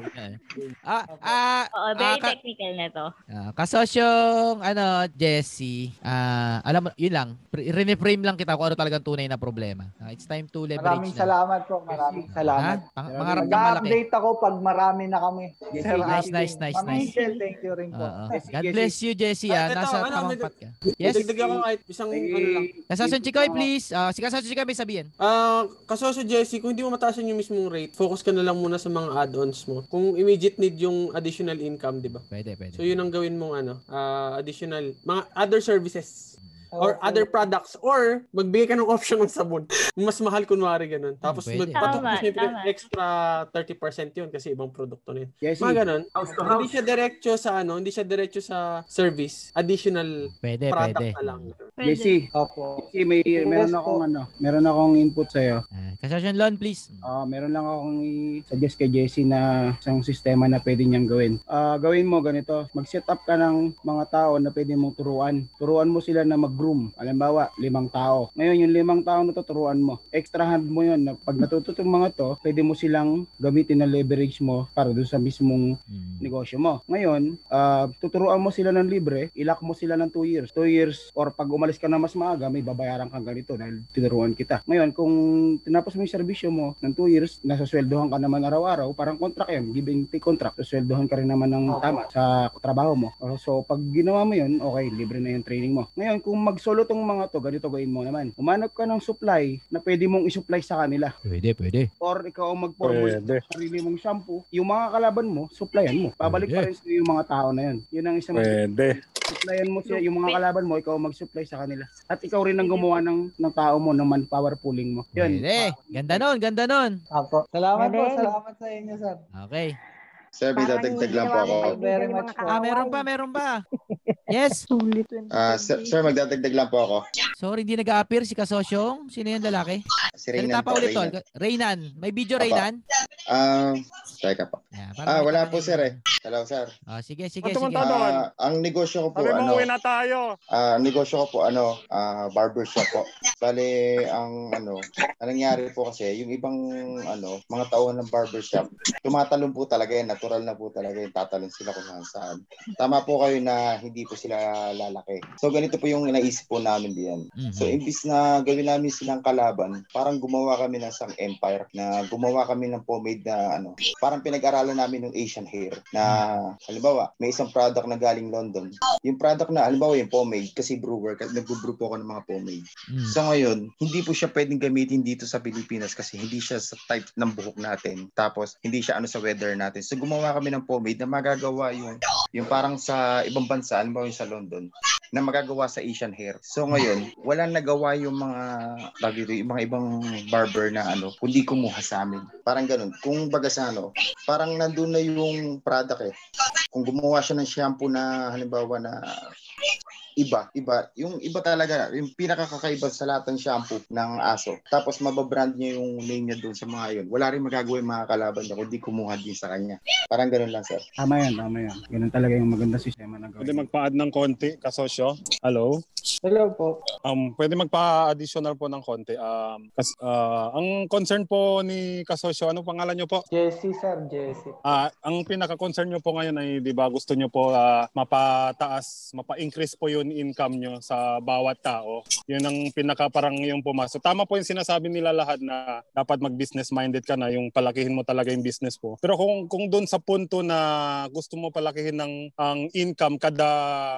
Ah, ah, Oo, very ah, ka- technical na to. Ah, kasosyong ano, Jesse, ah, alam mo, yun lang, pre- rene-frame lang kita kung ano talagang tunay na problema. Ah, it's time to leverage Maraming na. salamat po. Maraming salamat. Ha? Pang- pangarap ng malaki. Mag-update ako pag marami na kami. Yes, Sir nice, Alvin. nice, nice, Ma'am nice. Angel, thank you rin po. Oo. Jesse, God bless you, Jesse. Ah, Ah, ito, nasa ano, tamang may- pat ka. Yes. Dagdag ako kahit isang ano lang. Kasosyong Chikoy, please. Ah, si Kasosyong Chikoy, may sabihin. Ah, kasosyo Jesse, kung hindi mo mataasan yung mismong rate, focus ka na lang muna sa mga add-ons mo. Kung immediate need yung additional income, di ba? Pwede, pwede. So yun ang gawin mong ano, ah, additional mga other services or Okay. other products or magbigay ka ng option ng sabon. Mas mahal kunwari ganun. Tapos pwede. magpatok mo extra 30% yun kasi ibang produkto na yun. Jesse, Mga ganun. House to Hindi house. siya diretso sa ano, hindi siya diretso sa service. Additional Pwede, product pwede. na lang. Jesse, Opo. Jesse, may Yes meron akong ano, meron akong input sa'yo. Ah, Kasosyong Lon, please. Ah, meron lang akong i-suggest kay Jesse na isang sistema na pwede niyang gawin. Ah, gawin mo ganito, mag-set up ka ng mga tao na pwede mong turuan. Turuan mo sila na mag-groom. Halimbawa, limang tao. Ngayon, yung limang tao na to, turuan mo. Extra hand mo yun. Na pag natututo yung mga to, pwede mo silang gamitin na leverage mo para doon sa mismong Mm. negosyo mo. Ngayon, ah, tuturuan mo sila ng libre, ilak mo sila ng 2 years. 2 years or pag umalis ka na mas maaga, may babayaran kang ganito dahil tinuruan kita. Ngayon, kung tinapos mo yung serbisyo mo ng 2 years, nasasweldohan ka naman araw-araw, parang contract yun, and take contract. Sasweldohan ka rin naman ng tama sa trabaho mo. Oh, So, pag ginawa mo yun, okay, libre na yung training mo. Ngayon, kung mag-solo tong mga to, ganito gawin mo naman. Umanap ka ng supply na pwede mong isupply sa kanila. Pwede, pwede. Or ikaw ang mag-formula Pwede. sa sarili mong shampoo, yung mga kalaban mo, supplyan mo. Babalik pa Pwede. rin sa yung mga tao na yun. Yun ang isang Pwede. Supplyan mo siya, yung mga kalaban mo, ikaw mag-supply sa kanila. At ikaw rin ang gumawa ng, ng tao mo, ng manpower pooling mo. Yun. Pwede. Ganda nun, ganda nun. Apo. Salamat po, salamat sa inyo, sir. Okay. Sir, may dadagdag lang po ako. Very much po. Ah, meron pa, meron pa. Yes. Ah, sir, sir, magdadagdag lang po ako. Sorry, hindi nag-appear si Kasosyong. Sino yung lalaki? Si Salita Reynan pa ulit, tol. Reynan. Reynan. May video. Reynan? Ah, teka po. para Ah, wala po sir eh. Hello sir. Ah, sige, sige, sige. Ah, ang negosyo ko po Sabi ano, uwi na tayo. ah, ang negosyo ko po ano, ah, barbershop po. Bale, ang ano, ang nangyari po kasi, yung ibang ano, mga tauhan ng barbershop, tumatalon po talaga yan, natural na po talaga yung tatalon sila kung saan saan. Tama po kayo na hindi po sila lalaki. So ganito po yung naisip po namin diyan. Mhm. So imbis na gawin namin silang kalaban, parang gumawa kami ng isang empire na gumawa kami ng pomade na ano, parang pinag-aralan namin ng Asian hair na halimbawa, may isang product na galing London. Yung product na halimbawa yung pomade kasi brewer, kasi nag-brew po ako ng mga pomade. Mm. So ngayon, hindi po siya pwedeng gamitin dito sa Pilipinas kasi hindi siya sa type ng buhok natin. Tapos hindi siya ano sa weather natin. So gumawa kami ng pomade na magagawa yung yung parang sa ibang bansa, halimbawa yung sa London, na magagawa sa Asian hair. So ngayon, walang nagawa yung mga tawag dito, yung mga ibang barber na ano, kundi kumuha sa amin. Parang ganun. Kung baga sa ano, parang nandun na yung product eh. Kung gumawa siya ng shampoo na halimbawa na iba, iba. Yung iba talaga, yung pinakakakaiba sa lahat ng shampoo ng aso. Tapos mababrand niya yung name niya doon sa mga yun. Wala rin magagawa yung mga kalaban niya kundi kumuha din sa kanya. Parang ganun lang, sir. Tama yan, tama yan. Ganun talaga yung maganda sistema na Pwede gawin. magpa-add ng konti, kasosyo. Hello? Hello po. Um, pwede magpa-additional po ng konti. Um, kas, ah, ang concern po ni kasosyo, ano pangalan niyo po? Jesse, sir. Jesse. Ah, ang pinaka-concern nyo po ngayon ay 'di ba gusto nyo po ah, mapataas, mapa-increase po yung income nyo sa bawat tao. 'Yun ang pinaka parang yung pumasok. Tama po yung sinasabi nila lahat na dapat mag-business minded ka na, yung palakihin mo talaga yung business mo. Pero kung kung doon sa punto na gusto mo palakihin ng ang income kada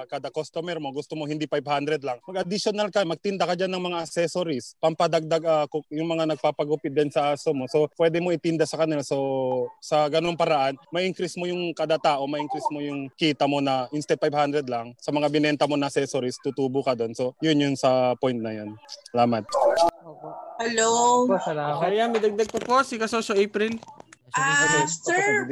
kada customer mo, gusto mo hindi 500 lang. Mag-additional ka, magtinda ka diyan ng mga accessories, pampadagdag kung- yung mga nagpapagupit din sa aso mo. So pwede mo itinda sa kanila. So sa ganung paraan, ma-increase mo yung kada tao, ma-increase mo yung kita mo na instead 500 lang, sa mga binenta mo na tutubo ka doon. So yun yun sa point na yun. Salamat. Hello. Kaya may dagdag po po si Kasosyo April. Ah, sir,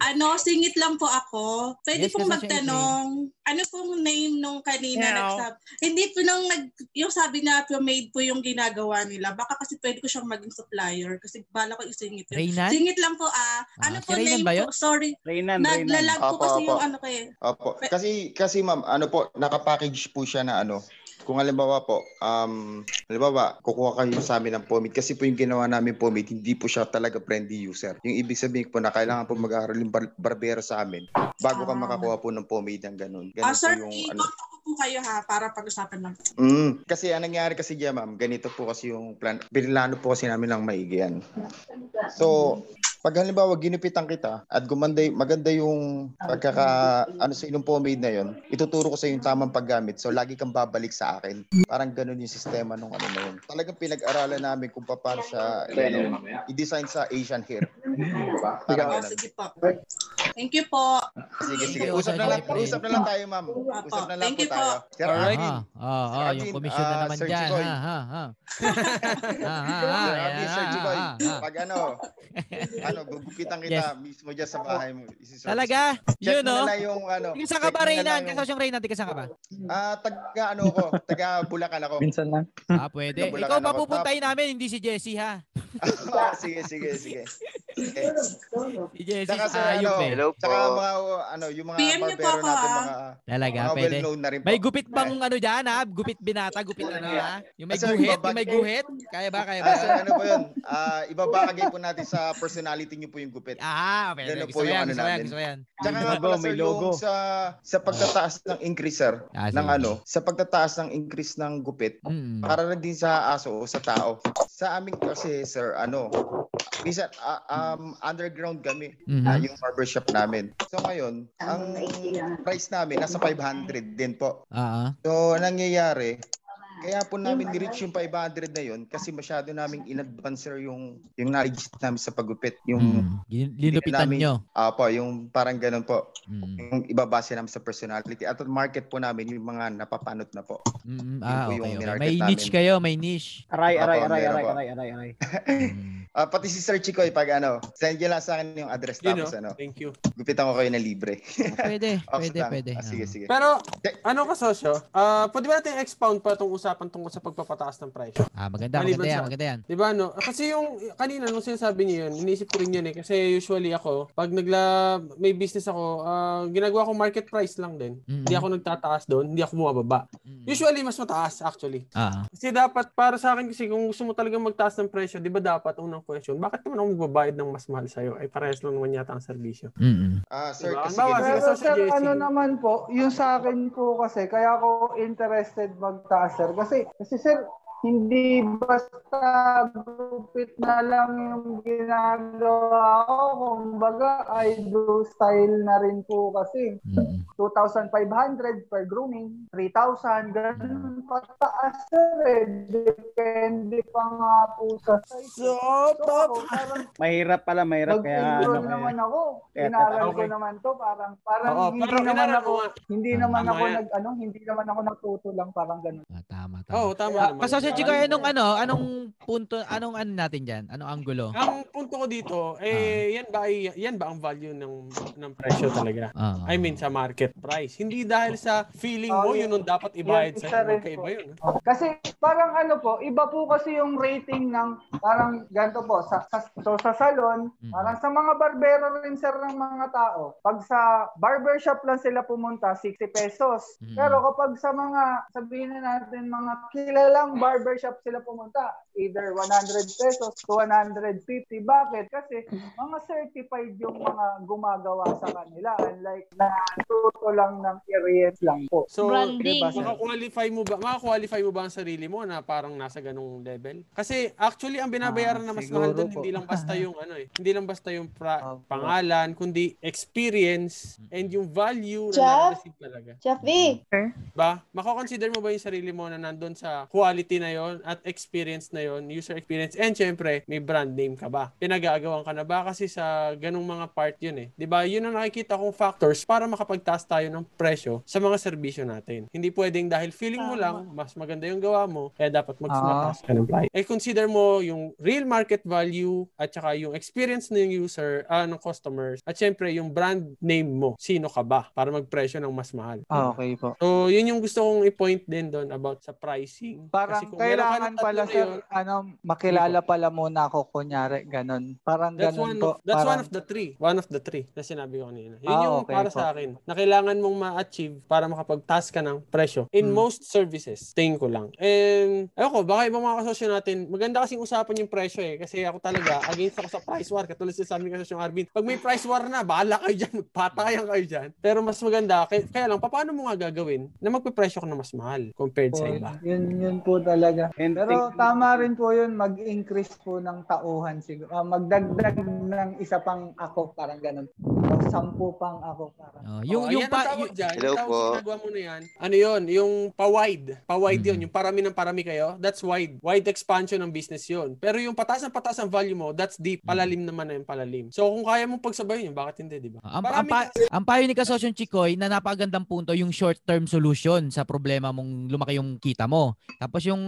ano, singit lang po ako. Pwede Yes, pong magtanong, ano pong name nung kanina Meow. nagsab Hindi po nung nag, yung sabi na made po yung ginagawa nila. Baka kasi pwede ko siyang maging supplier kasi bala ko isingit yun. Reynan? Singit lang po ah. Ano si po Reynan name ba yun? po? Sorry. Reynan, Naglalag po Opo, kasi opo. yung ano kayo. Opo. Kasi kasi ma'am, ano po, nakapackage po siya na ano. Kung halimbawa po, um, halimbawa, kukuha kayo sa amin ng pomade kasi po yung ginawa namin pomade, hindi po siya talaga friendly user. Yung ibig sabihin po na kailangan po mag-aaral yung bar- barbero sa amin bago ka makakuha po ng pomade ng ganun. Ganun Ah, sir, yung ano. po kayo ha para pag-usapan lang. Mm, kasi ang nangyari kasi diyan, ma'am, ganito po kasi yung plan. Binilano po kasi namin ng maigi yan. So, pag halimbawa ginupitan kita at gumanda y- maganda yung pagkaka ano sa inyong pomade na yon, ituturo ko sa yung tamang paggamit. So lagi kang babalik sa akin. Parang ganun yung sistema nung ano na yun. Talagang pinag-aralan namin kung paano siya ano, i-design sa Asian hair. Parang Ah, ganun. sige po. Thank you po. Sige, sige. Usap na lang, usap na lang tayo, ma'am. Usap na lang Thank po you po. tayo. Sir Alright. Arvin. Ah, ah, ah, Arvin, yung commission na ah, naman dyan. Ha, ha, ha. ha, ha, Sir ha. Arvin, Sir ha. pag ano, ano, gugupitan kita mismo dyan sa bahay mo. Talaga? Check Yun, no? na lang yung ano. Saan ka check ba, Reynan? lang yung- Reynan, tiga saan ka ba? Ah, taga ano ko, taga Bulacan ako. Minsan lang. Ah, pwede. Ikaw ako. papupuntahin namin, hindi si Jessie, ha? Ah, sige, sige, sige. Okay. Si Jessie Saka sa ano, eh. saka mga ano, yung mga PM niyo po barbero ako, natin ah. mga Talaga, mga pwede. well-known na rin po. May gupit bang ano dyan, ha? Gupit binata, gupit ano, ha? Yung may Ah, sir, guhit, yung may guhit. Kaya ba, kaya ba? Ah, sir, ano po yun? Ah, ibabagay po natin sa personality niyo po yung gupit. Ah, pwede. Ganun Gusto po ko yung yan, ano gusto ko yan, namin. gusto ko yan. Tsaka nga Logo, pala may logo. yung sa, sa pagtataas ng increase sir, Ah, ng sige. ano, sa pagtataas ng increase ng gupit, Mm. para na din sa aso o sa tao. Sa amin kasi sir, ano, bisa ah, um, underground kami, Mhm. ah, yung barbershop namin. So ngayon, ang price namin nasa 500 din po. Ah, ah. So nangyayari, Kaya po namin ni-reach yung 500 na yun kasi masyado namin in-advance sir yung, yung knowledge namin sa pagupit. Yung Mm. Linupitan namin- nyo. Apo, yung parang ganun po. Mm. Yung ibabase namin sa personality. At market po namin yung mga napapanot na po. Mm, ah, po okay, yung okay. May niche namin. kayo, may niche. Aray, aray, Apo, aray, aray, aray, aray, aray. Ah, pati si Sir Chicoy, pag ano, send nyo lang sa akin yung address Yun, tapos no? ano, Thank you. gupitan ko kayo na libre. Pwede, Ox pwede, lang. pwede. Ah, sige, sige. Pero, ano ka, Sosyo? Ah, pwede ba natin expound pa itong usapan tungkol sa pagpapataas ng presyo? Ah, maganda, Maliban maganda yan, sa- maganda yan. Di ba, no? Kasi yung, kanina, nung sinasabi niyo yun, inisip ko rin yun eh. Kasi usually ako, pag nagla, may business ako, ah, ginagawa ko market price lang din. Mm. Hindi ako nagtataas doon, hindi ako bumababa. Usually, mas mataas actually. Ah. Kasi dapat, para sa akin kasi, kung gusto mo talagang magtaas ng presyo, di ba dapat, unang question, bakit naman ako magbabayad ng mas mahal sa'yo? Ay, parehas lang naman yata ang serbisyo. Mm. Ah, sir, Diba? kasi Pero Sir ano naman po, yung sa akin po kasi, kaya ako interested magtaas sir. Kasi, kasi sir, hindi basta gupit na lang yung ginagawa ko. Kumbaga, idol style na rin po kasi. 2,500 per grooming, 3,000, ganun pataas sir eh. Depende pa nga po sa size. So, ako, parang Mahirap pala, mahirap kaya ano naman ako. Inaral ko okay. naman to parang parang Oo, hindi naman ako nga. hindi Ah, naman tama ako yan. nag ano, hindi naman ako natuto lang parang ganun. Ah, tama, Oo, tama Kaya- naman. Kasi sa Chico, anong ano, anong punto, anong ano natin diyan? Anong angulo? Ang punto ko dito, eh, yan ba ay, yan ba ang value ng ng presyo talaga? Ah. I mean, sa market price. Hindi dahil sa feeling mo, Oh, yun ang dapat ibayad sa po. yun. Kasi parang ano po, iba po kasi yung rating ng parang ganito po sa, sa so sa salon, parang sa mga barbero rin sir ng mga tao. Pag sa barbershop lang sila pumunta, 60 pesos. Pero kapag sa mga sabihin na natin mga kilalang barbershop sila pumunta, either 100 pesos to 150. Bakit? Kasi mga certified yung mga gumagawa sa kanila. Unlike na tuto lang ng experience lang po. So, Diba, sir? maka-qualify mo ba, maka-qualify mo ba ang sarili mo na parang nasa ganung level? Kasi actually ang binabayaran Ah, na mas mahal doon hindi lang basta yung ano eh, hindi lang basta yung pra- pangalan, kundi experience and yung value na Jeff? na-receive talaga. Chafi. Ba? Mako-consider mo ba yung sarili mo na nandun sa quality na yon at experience na yon, user experience, and syempre, may brand name ka ba? Pinag-aagawan ka na ba? Kasi sa ganung mga part yun eh. 'Di ba Yun ang nakikita kong factors para makapagtaas tayo ng presyo sa mga serbisyo natin. Hindi pwedeng dahil feeling mo lang, mas maganda yung gawa mo, kaya dapat mag Ah. mataas ka ng price. Eh, consider mo yung real market value at saka yung experience ng user, ah, ng customers, at syempre yung brand name mo. Sino ka ba? Para magpresyo ng mas mahal. Ah, okay po. So, yun yung gusto kong i-point din doon about sa pricing. Parang Kasi kung kailangan pala sir, yun, ano, makilala pala muna ako kunyari, ganun. Parang That's ganun one po. of that's parang, one of the three. One of the three na sinabi ko kanina. Yun Ah, yung okay para po. sa akin na kailangan mong ma-achieve para makapag-task ka ng presyo in Hmm. most services. Tingin ko lang. And ayoko, baka ibang mga kasosyo natin, maganda kasing usapan yung presyo eh. Kasi ako talaga, against ako sa price war. Katulad sa sabi ng kasosyo Arvin, pag may price war na, bahala kayo dyan, magpatayan kayo dyan. Pero mas maganda, kaya, kaya lang, paano mo nga gagawin na magpe-presyo ka na mas mahal compared sa iba? Yun, yun po talaga. And Pero think- tama rin po yun, mag-increase po ng tauhan siguro. Ah, magdagdag ng isa pang ako, parang ganun. O sampu pang ako, parang. Oh, Yung, yung, pa, tawag dyan, Hello yung tawag po. ginagawa mo na yan, ano yun, yung pa-wide. Pa-wide Mm-hmm. yun, yung parami ng parami kayo, that's wide. Wide expansion ng business yun. Pero yung pataas ng pataas ang value mo, that's deep. Mm-hmm. Palalim naman na yung palalim. So kung kaya mong pagsabayin yun, bakit hindi, di ba? Ang, ang, pa, ang payo ni Kasosyon Chikoy na napakagandang punto yung short-term solution sa problema mong lumaki yung kita mo. Tapos yung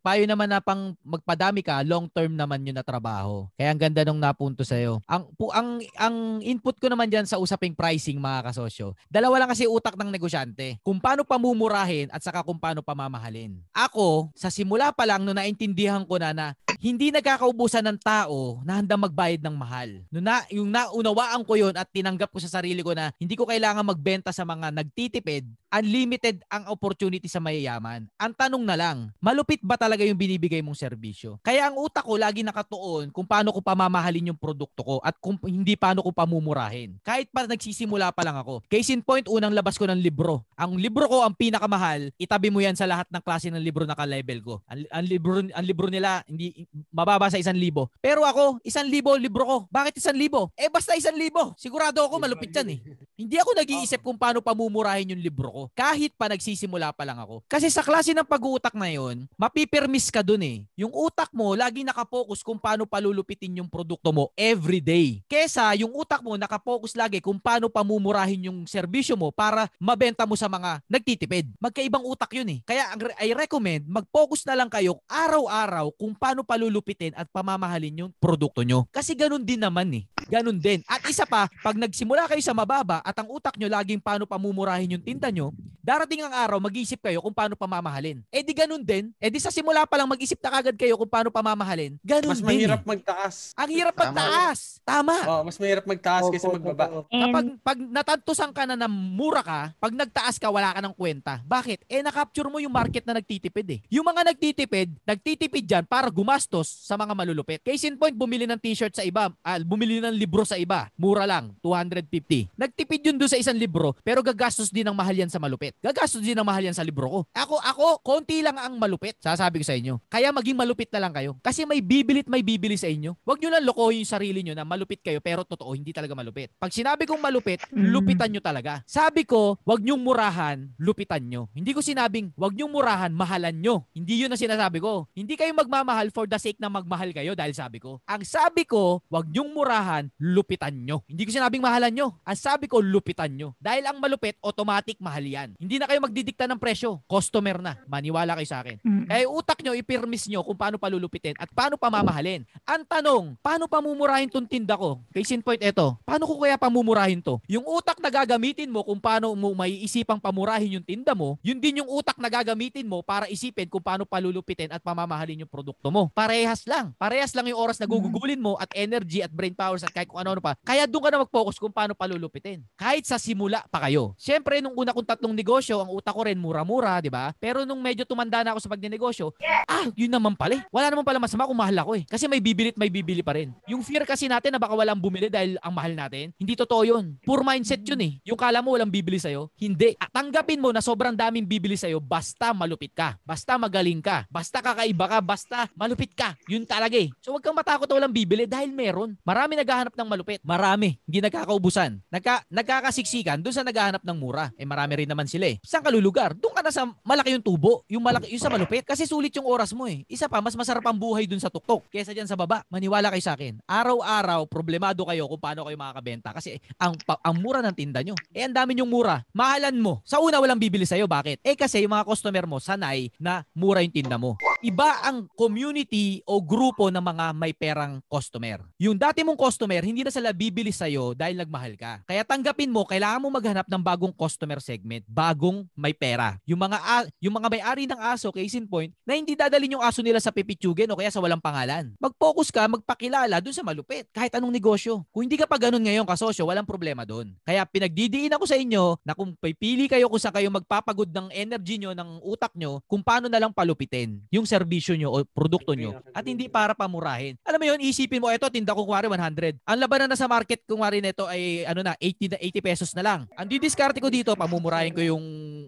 payo naman na pang magpadami ka, long-term naman yun na trabaho. Kaya ang ganda nung napunto sa'yo. Ang, pu, ang, ang input ko naman dyan sa usaping pricing mga kasosyo, dalawa lang kasi utak ng negosyante. Kung paano pamumurahin at saka kung paano pamamahalin. Ako, sa simula pa lang, no naintindihan ko na na hindi nagkakaubusan ng tao na handang magbayad ng mahal. No na, yung naunawaan ko yon at tinanggap ko sa sarili ko na hindi ko kailangan magbenta sa mga nagtitipid, unlimited ang opportunity sa mayayaman. Ang tanong na lang, malupit ba talaga yung binibigay mong serbisyo? Kaya ang utak ko lagi nakatuon kung paano ko pamamahalin yung produkto ko at kung hindi paano ko pamumurahin. Kahit pa nagsisimula pa lang ako. Case in point, unang labas ko ng libro. Ang libro ko ang pinakamahal, itabi mo yan sa lahat ng klase ng libro na ka-level ko. Ang, ang libro ang libro nila hindi mababa sa isang libo. Pero ako, isang libo libro ko. Bakit isang libo? Eh basta isang libo. Sigurado ako malupit yan eh. Hindi ako nag-iisip kung paano pamumurahin yung libro ko. Kahit pa nagsisimula pa lang ako. Kasi sa klase ng pag-uutak na yon, mapipirmis ka dun eh. Yung utak mo, lagi nakapokus kung paano palulupitin yung produkto mo every day. Kesa yung utak mo nakapokus lagi kung paano pamumurahin yung serbisyo mo para mabenta mo sa mga nagtitipid. Magkaibang utak yun eh. Kaya I recommend, mag-focus na lang kayo araw-araw kung paano palulupitin at pamamahalin yung produkto nyo. Kasi ganun din naman eh. Ganun din. At isa pa, pag nagsimula kayo sa mababa at ang utak nyo laging paano pamumurahin yung tinda nyo, darating ang araw, mag-isip kayo kung paano pamamahalin. Eh di ganun din. Eh di sa simula pa lang mag-isip na kagad kayo kung paano pamamahalin. Ganun Mas din mahirap eh. magtaas. Ang hirap magtaas. Tama. Oh, mas mahirap magtaas kaysa magbaba. Kapag pag natantusan ka na na mura ka, pag nagtaas ka, wala ka ng kwenta. Bakit? Eh, nakapture mo yung market na nagtitipid eh. Yung mga nagtitipid, nagtitipid dyan para gumastos sa mga malulupit. Case in point, bumili ng t-shirt sa iba, ah, bumili ng libro sa iba. Mura lang, 250. Nagtipid yun doon sa isang libro, pero gagastos din ng mahal yan sa malupit. Gagastos din ng mahal yan sa libro ko. Ako, ako, konti lang ang malupit. Sasabi ko sa inyo. Kaya maging malupit na lang kayo. Kasi may bibilit may bibili sa inyo. Huwag nyo lang lokohin yung sarili nyo na malupit kayo pero totoo hindi talaga malupit. Pag sinabi kong malupit, lupitan nyo talaga. Sabi ko, wag nyong murahan, lupitan nyo. Hindi ko sinabing wag nyong murahan, mahalan nyo. Hindi yun ang sinasabi ko. Hindi kayo magmamahal for the sake na magmahal kayo dahil sabi ko. Ang sabi ko, wag nyong murahan, lupitan nyo. Hindi ko sinabing mahalan nyo. Ang sabi ko, lupitan nyo. Dahil ang malupit, automatic mahal yan. Hindi na kayo magdidikta ng presyo. Customer na. Maniwala kayo sa akin. Kaya utak nyo, ipirmis nyo kung paano palulupitin at paano pamamahalin. Ang tanong, paano pamumurahin tong tinda ko? Case in point, eto. Paano ko kaya pamumurahin to? Yung utak na gagamitin mo kung paano mo maiisipang pamurahin yung tinda mo, yun din yung utak na gagamitin mo para isipin kung paano palulupitin at pamamahalin yung produkto mo. Parehas lang. Parehas lang yung oras na gugugulin mo at energy at brain powers at kahit kung ano-ano pa. Kaya doon ka na mag-focus kung paano palulupitin. Kahit sa simula pa kayo. Siyempre, nung una kong tatlong negosyo, ang utak ko rin mura-mura, di ba? Pero nung medyo tumanda na ako sa pagnenegosyo, ah, yun naman pala eh. Wala naman pala masama kung mahal ako eh. Kasi may bibilit may bibili pa rin. Yung fear kasi natin na baka walang bumili dahil ang mahal natin, hindi totoo yun. Poor mindset yun eh. Yung kala mo walang bibili sa'yo, hindi. At tanggapin mo na sobrang daming bibili sa'yo basta malupit ka. Basta magaling ka. Basta kakaiba ka. Basta malupit ka. Yun talaga eh. So wag kang matakot na walang bibili dahil meron. Marami naghahanap ng malupit. Marami. Hindi nagkakaubusan. Nagka, nagkakasiksikan doon sa naghahanap ng mura. Eh marami rin naman sila eh. Saan ka lulugar? Doon ka na sa malaki yung tubo. Yung malaki yung sa malupit. Kasi sulit yung oras mo eh. Isa pa, mas masarap ang buhay doon sa tuktok kesa dyan sa baba. Maniwala kayo sa akin. Araw-araw, problemado kayo kung paano kayo makakabenta. Kasi ang, ang mura ng tinda nyo. Eh ang dami yung mura. Mahalan mo. Sa una, walang bibili sa'yo. Bakit? Eh kasi yung mga customer mo, sanay na mura yung tinda mo. Iba ang community o grupo ng mga may perang customer. Yung dati mong customer, hindi na sila bibili sa'yo dahil nagmahal ka. Kaya tanggapin mo, kailangan mo maghanap ng bagong customer segment, bagong may pera. Yung mga yung mga may-ari ng aso, case in point, na hindi dadalhin yung aso nila sa pipitsugin o kaya sa walang pangalan. Mag-focus ka, magpakilala dun sa malupit. Kahit anong negosyo. Kung hindi ka pa ganun ngayon kasosyo, walang problema dun. Kaya pinagdidiin ako sa inyo na kung pipili kayo kung saan kayo magpapagod ng energy nyo, ng utak nyo, kung paano na lang palupitin yung serbisyo nyo o produkto nyo at hindi para pamurahin. Alam mo yun, isipin mo, eto, tinda ko kumari 100. Ang labanan na sa market kumari nito ay ano na, 80 na 80 pesos na lang. Ang didiskarte ko dito, pamumurahin ko yung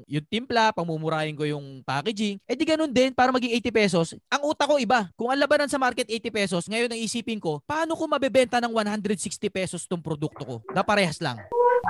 yung timpla, pamumurahin ko yung packaging. Eh di ganun din para maging 80 pesos. Ang utak ko iba. Kung ang labanan sa market 80 pesos, ngayon ang isipin ko, paano ko mabebenta ng 160 pesos tong produkto ko? Na parehas lang.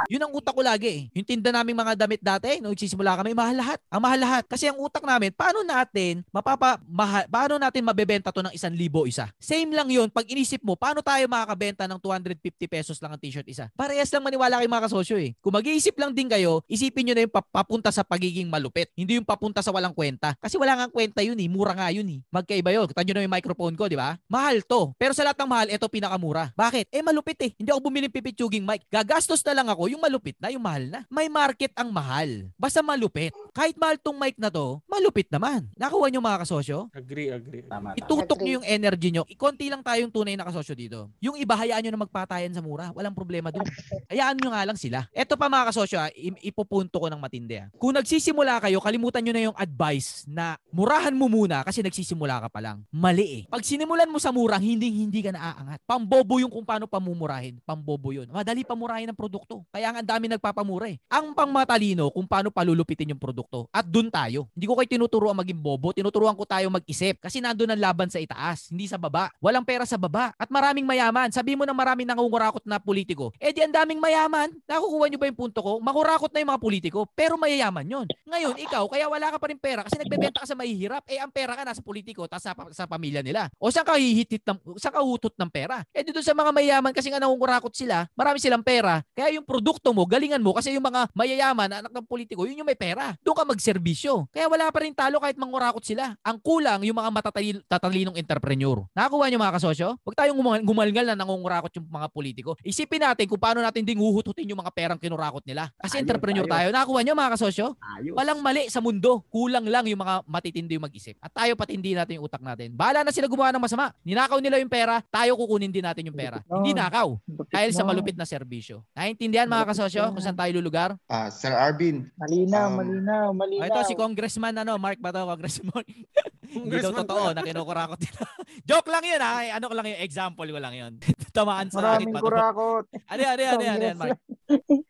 Yun ang utak ko lagi eh. Yung tinda naming mga damit dati, nung nagsisimula kami, mahal lahat. Ang mahal lahat. Kasi ang utak namin, paano natin mapapa, mahal, paano natin mabebenta to ng isang libo isa? Same lang yun. Pag inisip mo, paano tayo makakabenta ng 250 pesos lang ang t-shirt isa? Parehas lang maniwala kayo mga kasosyo eh. Kung mag-iisip lang din kayo, isipin nyo na yung pap- papunta sa pagiging malupit. Hindi yung papunta sa walang kwenta. Kasi wala nga kwenta yun eh. Mura nga yun eh. Magkaiba yun. Kita nyo na yung microphone ko, di ba? Mahal to. Pero sa lahat ng mahal, ito pinakamura. Bakit? Eh malupit eh. Hindi ako bumili ng pipitsuging mic. Gagastos na lang ako yung malupit na, yung mahal na. May market ang mahal. Basta malupit. Kahit mahal tong mic na to, malupit naman. Nakuha nyo mga kasosyo? Agree, agree. Tama, Itutok nyo yung energy nyo. Ikonti lang tayong tunay na kasosyo dito. Yung iba, hayaan nyo na magpatayan sa mura. Walang problema dun. Hayaan nyo nga lang sila. Eto pa mga kasosyo, ah, i- ipupunto ko ng matindi. ah. Kung nagsisimula kayo, kalimutan nyo na yung advice na murahan mo muna kasi nagsisimula ka pa lang. Mali eh. Pag sinimulan mo sa mura, hindi hindi ka naaangat. Pambobo yung kung paano pamumurahin. Pambobo yun. Madali pamurahin ng produkto. Kaya ang dami nagpapamura eh. Ang pang matalino kung paano palulupitin yung produkto. At dun tayo. Hindi ko kayo tinuturuan maging bobo, tinuturuan ko tayo mag-isip. Kasi nandun ang laban sa itaas, hindi sa baba. Walang pera sa baba. At maraming mayaman. Sabi mo na maraming nangungurakot na politiko. Eh di ang daming mayaman. Nakukuha nyo ba yung punto ko? Makurakot na yung mga politiko, pero mayayaman yon. Ngayon, ikaw, kaya wala ka pa rin pera kasi nagbebenta ka sa mahihirap. Eh ang pera ka nasa politiko, tapos sa, sa pamilya nila. O saan ka hihitit ng, saan ka ng pera? Eh dito sa mga mayayaman kasi nga nangungurakot sila, marami silang pera. Kaya yung produkto mo, galingan mo kasi yung mga mayayaman, anak ng politiko, yun yung may pera. Doon ka magserbisyo. Kaya wala pa rin talo kahit mangurakot sila. Ang kulang yung mga matatalil, tatalinong entrepreneur. Nakakuha niyo mga kasosyo? Huwag tayong gumal- gumalgal na nangungurakot yung mga politiko. Isipin natin kung paano natin ding huhututin yung mga perang kinurakot nila. Kasi Ayos, entrepreneur ayos. tayo. Nakakuha niyo mga kasosyo? Ayos. Walang mali sa mundo. Kulang lang yung mga matitindi yung mag-isip. At tayo patindi natin yung utak natin. Bahala na sila gumawa ng masama. Ninakaw nila yung pera, tayo kukunin din natin yung pera. Hindi nakaw. Dahil sa malupit na serbisyo. Naintindihan mga kasosyo kung saan tayo lulugar? Ah, Sir Arvin. Malinaw, um, malinaw, malinaw. Ito si Congressman ano, Mark ba to? Congressman. Hindi daw Congressman totoo na kinukurakot nila. Joke lang yun ha. Ano ko lang yung example ko lang yun. Tamaan sa Maraming akin pa to. kurakot. Ano ano yan, ano yan, ano yan, Mark?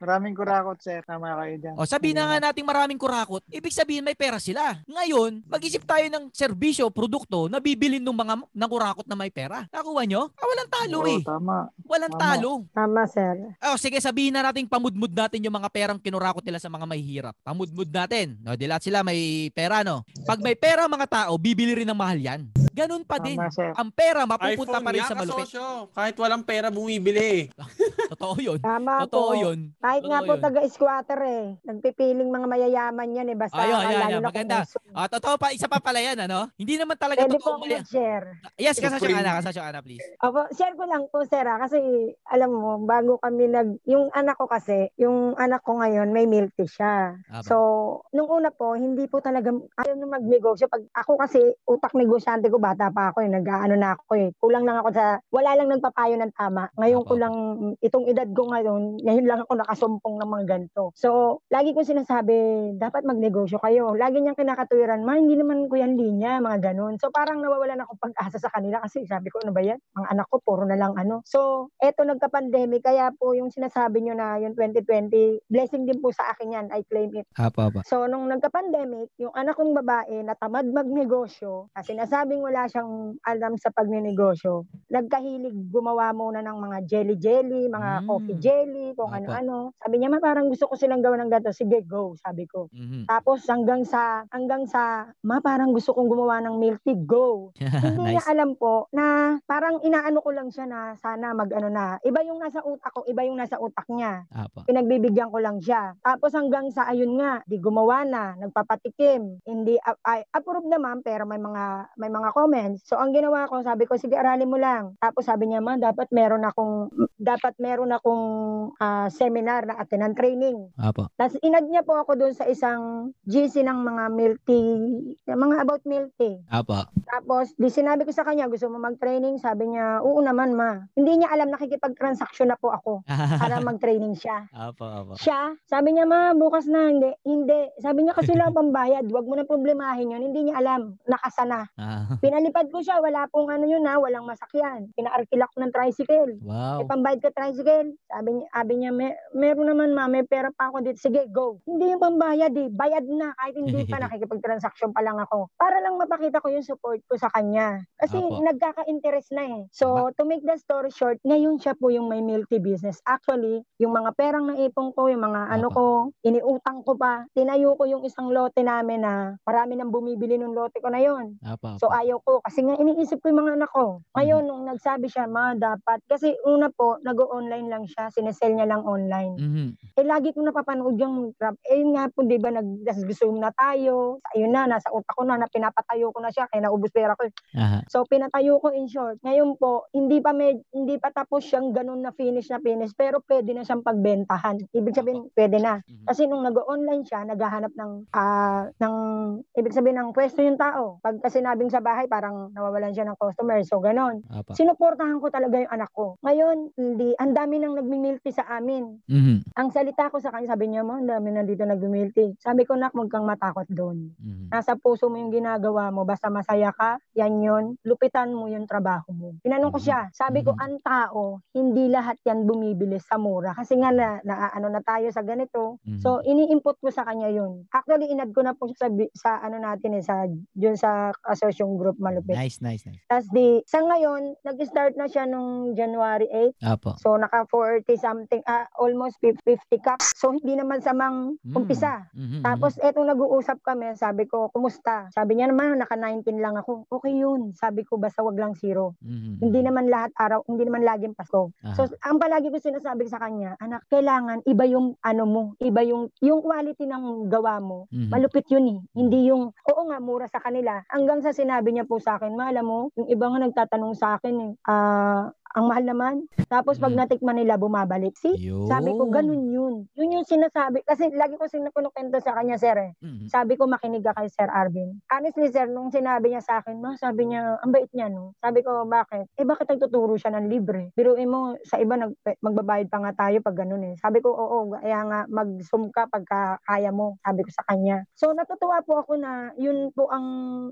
Maraming kurakot, sir. Tama kayo dyan. O sabi na nga nating maraming kurakot, ibig sabihin may pera sila. Ngayon, mag-isip tayo ng serbisyo, produkto na bibilin ng mga nakurakot na may pera. Nakuha nyo? Ah, walang talo Oo, eh. tama. Walang Tama. talo. Tama, sir. Oh, sige, sabihin na nating pamudmud natin yung mga perang kinurakot nila sa mga mahihirap. Pamudmud natin. No, di lahat sila may pera, no? Pag may pera ang mga tao, bibili rin ng mahal yan. Ganun pa din. Tama, sir. Ang pera mapupunta iPhone pa rin sa malupit. kasosyo. Kahit walang pera, bumibili. Totoo yun. Tama Totoo po. yun. Kahit nga Totoo po yun. taga-squatter eh. Nagpipiling mga mayayaman yan eh. Basta Ayun, ayan. na Maganda. Ah, totoo pa, isa pa pala yan, ano? Hindi naman talaga Pwede po totoo ako maya. mag-share. Yes, kasasyo. Ana, kasasyo Ana, please. Opo, share ko lang po, sir, ah, kasi alam mo, bago kami nag, yung anak ko kasi, yung anak ko ngayon, may milk tea siya. Aba. So, nung una po, hindi po talaga, ayaw na magnegosyo. Pag ako kasi, utak negosyante ko, bata pa ako eh, nag-ano na ako eh. Kulang lang ako sa, wala lang nagpapayo ng tama. Ngayon ko lang, itong edad ko ngayon, ngayon lang ako nakasumpong ng mga ganito. So, lagi ko sinasabi, dapat magnegosyo kayo. Lagi niyang kinakatuwiran, ma, hindi naman ko yan linya, mga ganun. So, parang nawawalan ako pag-asa sa kanila kasi sabi ko, ano ba yan? Mga anak ko, puro na lang ano. So, eto nagka-pandemic, kaya po yung sinasabi niyo na yung 2020, blessing din po sa akin yan, I claim it. Apa, apa. So, nung nagka-pandemic, yung anak kong babae na tamad magnegosyo, kasi nasabing wala siyang alam sa pagnenegosyo, nagkahilig gumawa muna ng mga jelly-jelly, mga Mm. coffee jelly, kung ano-ano. Sabi niya, ma, parang gusto ko silang gawa ng gato. Sige, go, sabi ko. Mhm. Tapos hanggang sa hanggang sa ma parang gusto kong gumawa ng milk tea go. Hindi niya nice. alam po na parang inaano ko lang siya na sana mag-ano na. Iba yung nasa utak ko, iba yung nasa utak niya. Apa. Pinagbibigyan ko lang siya. Tapos hanggang sa ayun nga, di gumawa na, nagpapatikim. Hindi ay approve naman pero may mga may mga comments. So ang ginawa ko, sabi ko sige aralin mo lang. Tapos sabi niya, "Ma, dapat meron akong dapat meron akong ah, seminar na attend training." Apa. Tapos inad niya po ako doon sa isang GC ng mga tea, mga about milk tea. Apa. Tapos, di sinabi ko sa kanya, gusto mo mag-training? Sabi niya, oo naman ma. Hindi niya alam, nakikipag-transaction na po ako para mag-training siya. Apa, apa. Siya, sabi niya, ma, bukas na, hindi. Hindi. Sabi niya, kasi wala pang bayad. Huwag mo na problemahin yun. Hindi niya alam. Nakasana. Ah. Pinalipad ko siya. Wala pong ano yun ha. Walang masakyan. Pinaarkila ko ng tricycle. Wow. May pambayad ka tricycle. Sabi niya, sabi niya may, meron naman ma, may pera pa ako dito. Sige, go. Hindi yung pambayad eh. Bayad na. Kahit hindi pa nakikipag-transaction pa lang ako. Para lang mapakita ko yung support ko sa kanya. Kasi Apo. nagkaka-interest na eh. So, to make the story short, ngayon siya po yung may tea business. Actually, yung mga perang naipon ko, yung mga ano Apo. ko, iniutang ko pa. Tinayo ko yung isang lote namin na marami nang bumibili ng lote ko na yon. Apa, So ayaw ko kasi nga iniisip ko yung mga anak ko. Ngayon nung nagsabi siya, ma dapat kasi una po nag-online lang siya, sinesell niya lang online. Mhm. Eh lagi ko napapanood yung trap. Eh yun nga po 'di ba nag-zoom na tayo. Ayun na nasa utak ko na na pinapatayo ko na siya kaya naubos pera ko. Aha. So pinatayo ko in short. Ngayon po hindi pa med, hindi pa tapos siyang ganun na finish na finish pero pwede na siyang pagbentahan. Ibig sabihin pwede na. Mhm. Kasi nung nag-online siya, naghahanap ng ah ng ibig sabihin ng pwesto yung tao. Pag kasi sinabing sa bahay, parang nawawalan siya ng customer. So, ganon. Apa. Sinuportahan ko talaga yung anak ko. Ngayon, hindi, ang dami nang nagmimilti sa amin. Mhm. Ang salita ko sa kanya, sabi niya mo, ang dami nandito nagmimilti. Sabi ko, nak, huwag kang matakot doon. Mhm. Nasa puso mo yung ginagawa mo, basta masaya ka, yan yun, lupitan mo yung trabaho mo. Tinanong ko siya, sabi ko, ang tao, hindi lahat yan bumibili sa mura. Kasi nga na, na ano na tayo sa ganito. Mhm. So, ini-input ko sa kanya yun. Actually, inad ko na po sa, sa ano natin eh, sa, yun sa asosyong group malupit. Nice, nice, nice. Tapos di, sa ngayon, nag-start na siya nung January 8. Apo. So, naka 40 something, ah, almost 50 cups. So, hindi naman samang Mm. umpisa. Mhm, Tapos, etong nag-uusap kami, sabi ko, kumusta? Sabi niya naman, naka 19 lang ako. Okay yun. Sabi ko, basta wag lang zero. mhm. Hindi naman lahat araw, hindi naman laging Pasko. Aha. So, ang palagi ko sinasabi sa kanya, anak, kailangan iba yung ano mo, iba yung yung quality ng gawa mo. Mhm. Malupit yun eh. Hindi yung, oo nga, mura sa kanila. Hanggang sa sinabi niya po sa akin, mahal mo, yung iba nga nagtatanong sa akin eh, ah, ang mahal naman. Tapos pag natikman nila, bumabalik. See? Sabi ko, ganun yun. Yun yung sinasabi. Kasi lagi ko sinakunukento sa kanya, sir eh. Mhm. Sabi ko, makinig ka kay Sir Arvin. Honestly, sir, nung sinabi niya sa akin, ma, sabi niya, ang bait niya, no? Sabi ko, bakit? Eh, bakit nagtuturo siya ng libre? Biruin mo, sa iba, nag, magbabayad pa nga tayo pag ganun eh. Sabi ko, oo, kaya nga, mag-zoom ka pagka kaya mo. Sabi ko sa kanya. So, natutuwa po ako na yun po ang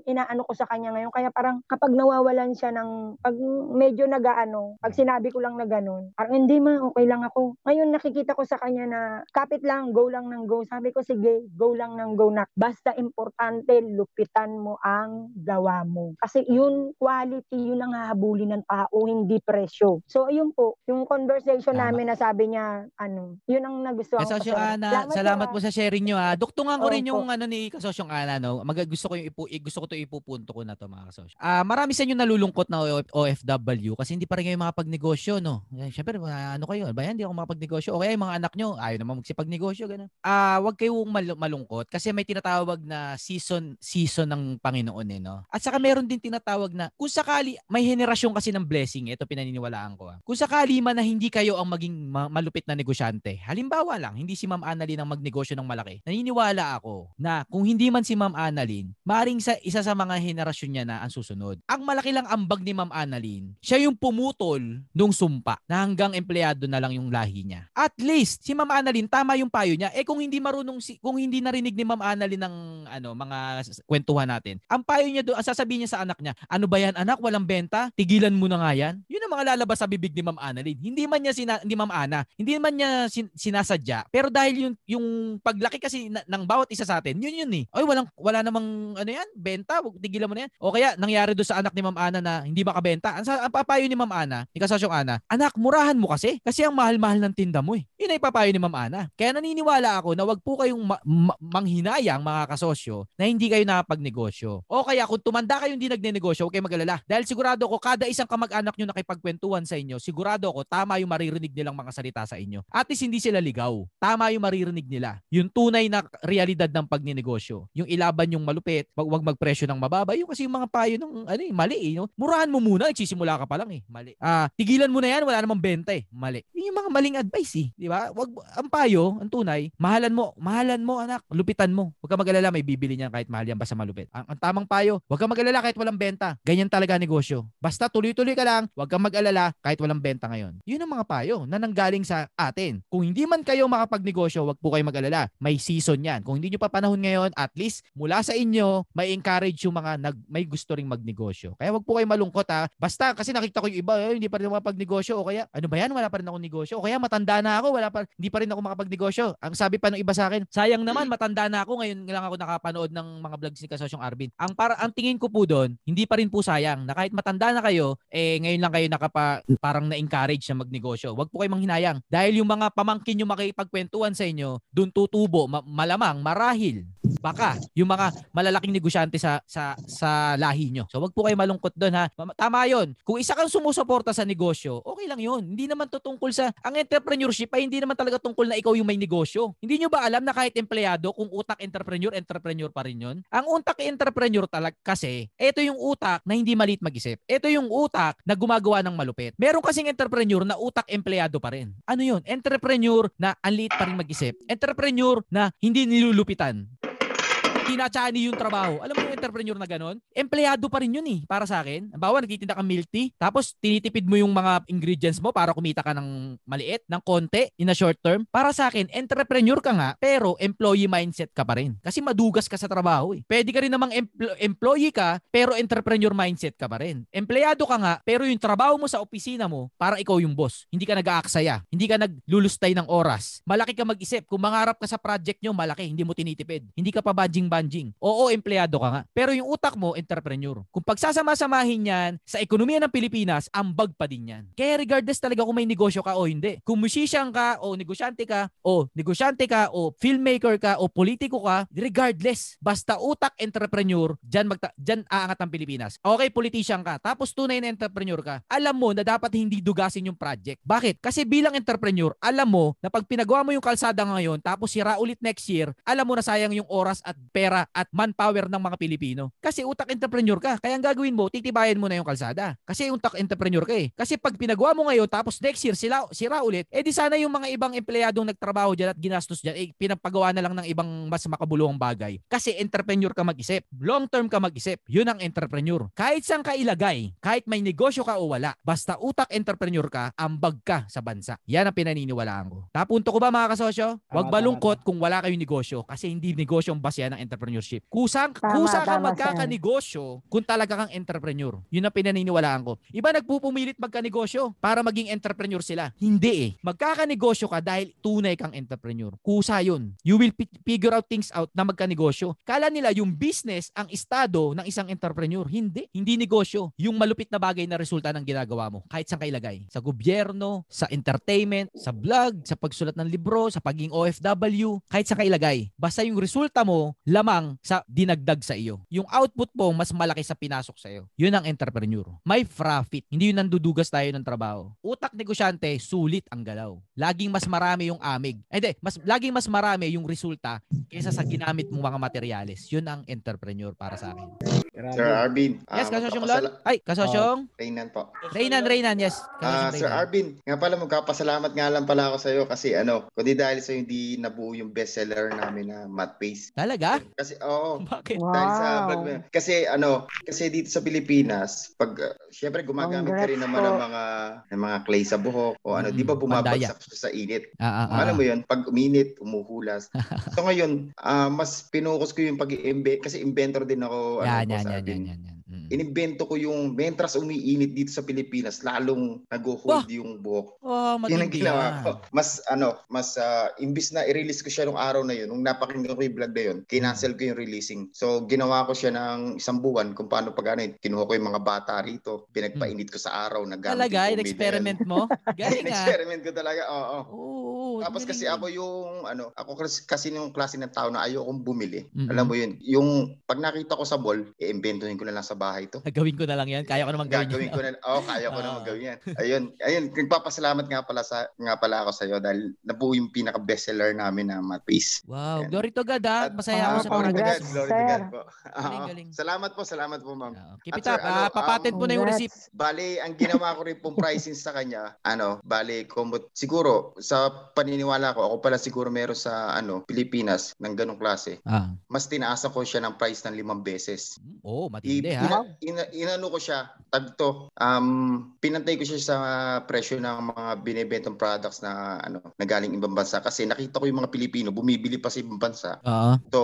inaano ko sa kanya ngayon. Kaya parang kapag nawawalan siya ng, pag medyo nagaano, pag sinabi ko lang na ganun, parang hindi ma, okay lang ako. Ngayon nakikita ko sa kanya na kapit lang, go lang ng go. Sabi ko, sige, go lang ng go na. Basta importante, lupitan mo ang gawa mo. Kasi yun, quality, yun ang hahabulin ng tao, hindi presyo. So, ayun po, yung conversation namin na sabi niya, ano, yun ang nagustuhan ko. Kasosyong. Ana, salamat po sa sharing nyo ha. Duktungan ko rin yung ano ni Kasosyong Ana no. Mag gusto ko yung ipu, gusto ko to ipupunto ko na to mga kasosyo. Ah, marami sa inyo nalulungkot na OFW kasi hindi pa rin kayo makapagnegosyo no. Eh, Syempre mga ano kayo, ba hindi ako makapagnegosyo. O kaya yung mga anak nyo, ayaw naman magsipagnegosyo ganun. Ah, wag kayong mal- malungkot kasi may tinatawag na season season ng Panginoon eh no. At saka meron din tinatawag na kung sakali may henerasyon kasi ng blessing, ito pinaniniwalaan ko. ah. Kung sakali man na hindi kayo ang maging ma- malupit na negosyante. Halimbawa lang, hindi si Ma'am Annalyn ang magnegosyo ng malaki. Naniniwala ako na kung hindi man si Ma'am Annalyn, maring sa isa sa mga henerasyon niya na ang susunod. Ang malaki lang ambag ni Ma'am Annalyn, siya yung pumutol nung sumpa na hanggang empleyado na lang yung lahi niya. At least si Ma'am Annalyn tama yung payo niya. Eh kung hindi marunong si kung hindi narinig ni Ma'am Annalyn ng ano mga kwentuhan natin. Ang payo niya doon, ang sasabihin niya sa anak niya, ano ba yan anak, walang benta? Tigilan mo na nga yan. Yun ang mga lalabas sa bibig ni Ma'am Annalyn. Hindi man niya sina, hindi Ma'am Ana, hindi man niya sin- sinasadya. Pero dahil yung yung paglaki kasi na- ng bawat isa sa atin, yun yun eh. Oy, walang wala namang ano yan, benta, tigilan mo na yan. O kaya nangyari doon sa anak ni Ma'am Ana na hindi makabenta. Ang, ang papayo ni Ma'am Ana, ni Kasasyong Ana, anak, murahan mo kasi. Kasi ang mahal-mahal ng tinda mo eh. Yun ay papayo ni Ma'am Ana. Kaya naniniwala ako na wag po kayong ma- ma- manghinayang mga kasosyo na hindi kayo nakapagnegosyo. O kaya kung tumanda kayo hindi nagnenegosyo, huwag kayong mag-alala. Dahil sigurado ko kada isang kamag-anak nyo nakipagkwentuhan sa inyo, sigurado ko tama yung maririnig nilang mga salita sa inyo. At least hindi sila ligaw. Tama yung maririnig nila. Yung tunay na realidad ng pagnenegosyo. Yung ilaban yung malupit, wag, wag magpresyo ng mababa. Yung kasi yung mga payo ng ano eh, mali eh. No? Murahan mo muna, nagsisimula ka pa lang eh. Mali. Ah, tigilan mo na yan, wala namang benta eh. Mali. Yun yung mga maling advice eh. Di ba? Wag, ang payo, ang tunay, mahalan mo, mahalan mo anak, lupitan mo. Huwag ka mag-alala, may bibili niyan kahit mahal yan basta malupit. Ang, ang tamang payo, huwag ka mag-alala kahit walang benta. Ganyan talaga negosyo. Basta tuloy-tuloy ka lang, huwag kang mag-alala kahit walang benta ngayon. Yun ang mga payo na nanggaling sa atin. Kung hindi man kayo makapagnegosyo, huwag po kayo mag-alala. May season yan. Kung hindi nyo pa panahon ngayon, at least mula sa inyo, may encourage yung mga nag, may gusto ring magnegosyo. Kaya wag po kayo malungkot ha. Basta kasi nakita ko yung iba, eh, hindi pa rin makapagnegosyo o kaya ano ba yan, wala pa rin akong negosyo. O kaya matanda na ako, wala pa, hindi pa rin ako makapagnegosyo. Ang sabi pa ng iba sa akin, sayang naman, matanda na ako, ngayon lang ako nakapanood ng mga vlogs ni Kasosyong Arvin. Ang para ang tingin ko po doon, hindi pa rin po sayang na kahit matanda na kayo, eh ngayon lang kayo nakapa parang na-encourage na magnegosyo. Wag po kayong manghinayang. Dahil yung mga pamangkin nyo makipagkwentuhan sa inyo, doon tutubo, ma- malamang, marahil, baka yung mga malalaking negosyante sa sa sa lahi nyo. So wag po kayo malungkot doon ha. Ma- Tama 'yon. Kung isa kang sumusuporta sa negosyo, okay lang 'yon. Hindi naman to tungkol sa ang entrepreneurship ay hindi naman talaga tungkol na ikaw yung may negosyo. Hindi nyo ba alam na kahit empleyado kung utak entrepreneur, entrepreneur pa rin 'yon? Ang utak entrepreneur talag kasi, ito yung utak na hindi malit mag-isip. Ito yung utak na gumagawa ng malupit. Meron kasing entrepreneur na utak empleyado pa rin. Ano 'yun? Entrepreneur na ang pa rin mag-isip. Entrepreneur na hindi nilulupitan. Tinatsani yung trabaho. Alam mo yung entrepreneur na ganon? Empleyado pa rin yun eh, para sa akin. Bawa, nagtitinda ka milk tea, tapos tinitipid mo yung mga ingredients mo para kumita ka ng maliit, ng konti, in a short term. Para sa akin, entrepreneur ka nga, pero employee mindset ka pa rin. Kasi madugas ka sa trabaho eh. Pwede ka rin namang empl- employee ka, pero entrepreneur mindset ka pa rin. Empleyado ka nga, pero yung trabaho mo sa opisina mo, para ikaw yung boss. Hindi ka nag-aaksaya. Hindi ka naglulustay ng oras. Malaki ka mag-isip. Kung mangarap ka sa project nyo, malaki. Hindi mo tinitipid. Hindi ka pa banjing-banjing. Oo, empleyado ka nga. Pero yung utak mo, entrepreneur. Kung pagsasama-samahin yan sa ekonomiya ng Pilipinas, ambag pa din yan. Kaya regardless talaga kung may negosyo ka o hindi. Kung musician ka o negosyante ka o negosyante ka o filmmaker ka o politiko ka, regardless, basta utak entrepreneur, dyan, magta- dyan aangat ang Pilipinas. Okay, politician ka, tapos tunay na entrepreneur ka, alam mo na dapat hindi dugasin yung project. Bakit? Kasi bilang entrepreneur, alam mo na pag pinagawa mo yung kalsada ngayon, tapos sira ulit next year, alam mo na sayang yung oras at pera at manpower ng mga Pilipino. Kasi utak entrepreneur ka. Kaya ang gagawin mo, titibayan mo na yung kalsada. Kasi utak entrepreneur ka eh. Kasi pag pinagawa mo ngayon, tapos next year sila, sira ulit, eh di sana yung mga ibang empleyadong nagtrabaho dyan at ginastos dyan, eh pinapagawa na lang ng ibang mas makabuluhang bagay. Kasi entrepreneur ka mag-isip. Long term ka mag-isip. Yun ang entrepreneur. Kahit saan ka ilagay, kahit may negosyo ka o wala, basta utak entrepreneur ka, ambag ka sa bansa. Yan ang pinaniniwalaan ko. Napunto ko ba mga kasosyo? Huwag Tama, malungkot kung wala kayong negosyo kasi hindi negosyo ang base ng entrepreneurship. Kusang, Tama, kusa ka magkakanegosyo kung talaga kang entrepreneur. Yun ang pinaniniwalaan ko. Iba nagpupumilit magkanegosyo para maging entrepreneur sila. Hindi eh. Magkakanegosyo ka dahil tunay kang entrepreneur. Kusa yun. You will pi- figure out things out na magkanegosyo. Kala nila yung business ang estado ng isang entrepreneur. Hindi. Hindi negosyo. Yung malupit na bagay na resulta ng ginagawa mo. Kahit saan ka ilagay. Sa gobyerno, sa entertainment, sa vlog, sa pagsulat ng libro, sa pagiging OFW. Kahit saan ka ilagay. Basta yung resulta mo, lamang sa dinagdag sa iyo. Yung output mo, mas malaki sa pinasok sa iyo. Yun ang entrepreneur. May profit. Hindi yun nandudugas tayo ng trabaho. Utak negosyante, sulit ang galaw. Laging mas marami yung amig. Eh, Hindi, mas, laging mas marami yung resulta kaysa sa ginamit mong mga materyales. Yun ang entrepreneur para sa akin. Sir Arvin. Yes, ah, kasosyong Lon? Ay, kasosyong? Oh, Reynan po. Reynan, Reynan, yes. Ah, Kasosyong Sir Reynan. Arvin, nga pala magkapasalamat nga lang pala ako sa iyo kasi ano, kundi dahil sa hindi nabuo yung bestseller namin na Math Pace. Talaga? Kasi oo. Bakit? Dahil sa Wow. vlog mo yun. Kasi ano, kasi dito sa Pilipinas, pag uh, syempre gumagamit ka rin naman ng mga ng mga clay sa buhok o ano, Mm, di ba pandaya. bumabagsak siya sa init. Ah, ah, ah, Alam ah. mo yun, pag uminit, umuhulas. so ngayon, ah, mas pinukus ko yung pag-i-invent kasi inventor din ako. Yan, ano, yan, Boss yan, Arvin. yan, yan, yan. Inimbento ko yung mentras umiinit dito sa Pilipinas, lalong nag-hold yung buhok. Oh, Yan ang ginawa ko. Mas ano, mas ah, imbis na i-release ko siya nung araw na yun, nung napakinggan ko yung vlog na yun, kinancel ko yung releasing. So, ginawa ko siya ng isang buwan kung paano pag ano, kinuha ko yung mga bata rito, pinagpainit ko sa araw, nagamit Talaga, in-experiment mo? Galing ah. In-experiment ko talaga, oo. Oo, Tapos kasi ako yung ano, ako kasi, yung klase ng tao na ayokong bumili. Mhm. Alam mo yun, yung pag nakita ko sa mall, i-inventohin ko na lang sa bahay to. Gawin ko na lang yan. Kaya ko naman gawin Gagawin yun. ko na, oh, kaya ko Ah. naman gawin yan. Ayun, ayun, nagpapasalamat nga pala sa nga pala ako sa iyo dahil nabuo yung pinaka bestseller namin na Math Pace. Wow, glory to God ha. Masaya ako Ah, sa to God, progress. glory to God po. Galing, Oo. galing. Salamat po, salamat po, ma'am. Keep At it sir, up. Ah, papatent mo na yung receipt. Bali, ang ginawa ko rin pong pricing sa kanya, ano, bali, kumot, siguro, sa paniniwala ko, ako pala siguro meron sa, ano, Pilipinas, ng ganong klase. Ah. Mas tinaasa ko siya ng price ng limang beses. Oo, oh, I, matindi ha. Ina, ina, inano ko siya, tag to, um, pinantay ko siya sa presyo ng mga binibentong products na ano, na galing ibang bansa kasi nakita ko yung mga Pilipino bumibili pa sa ibang bansa. Oo. So,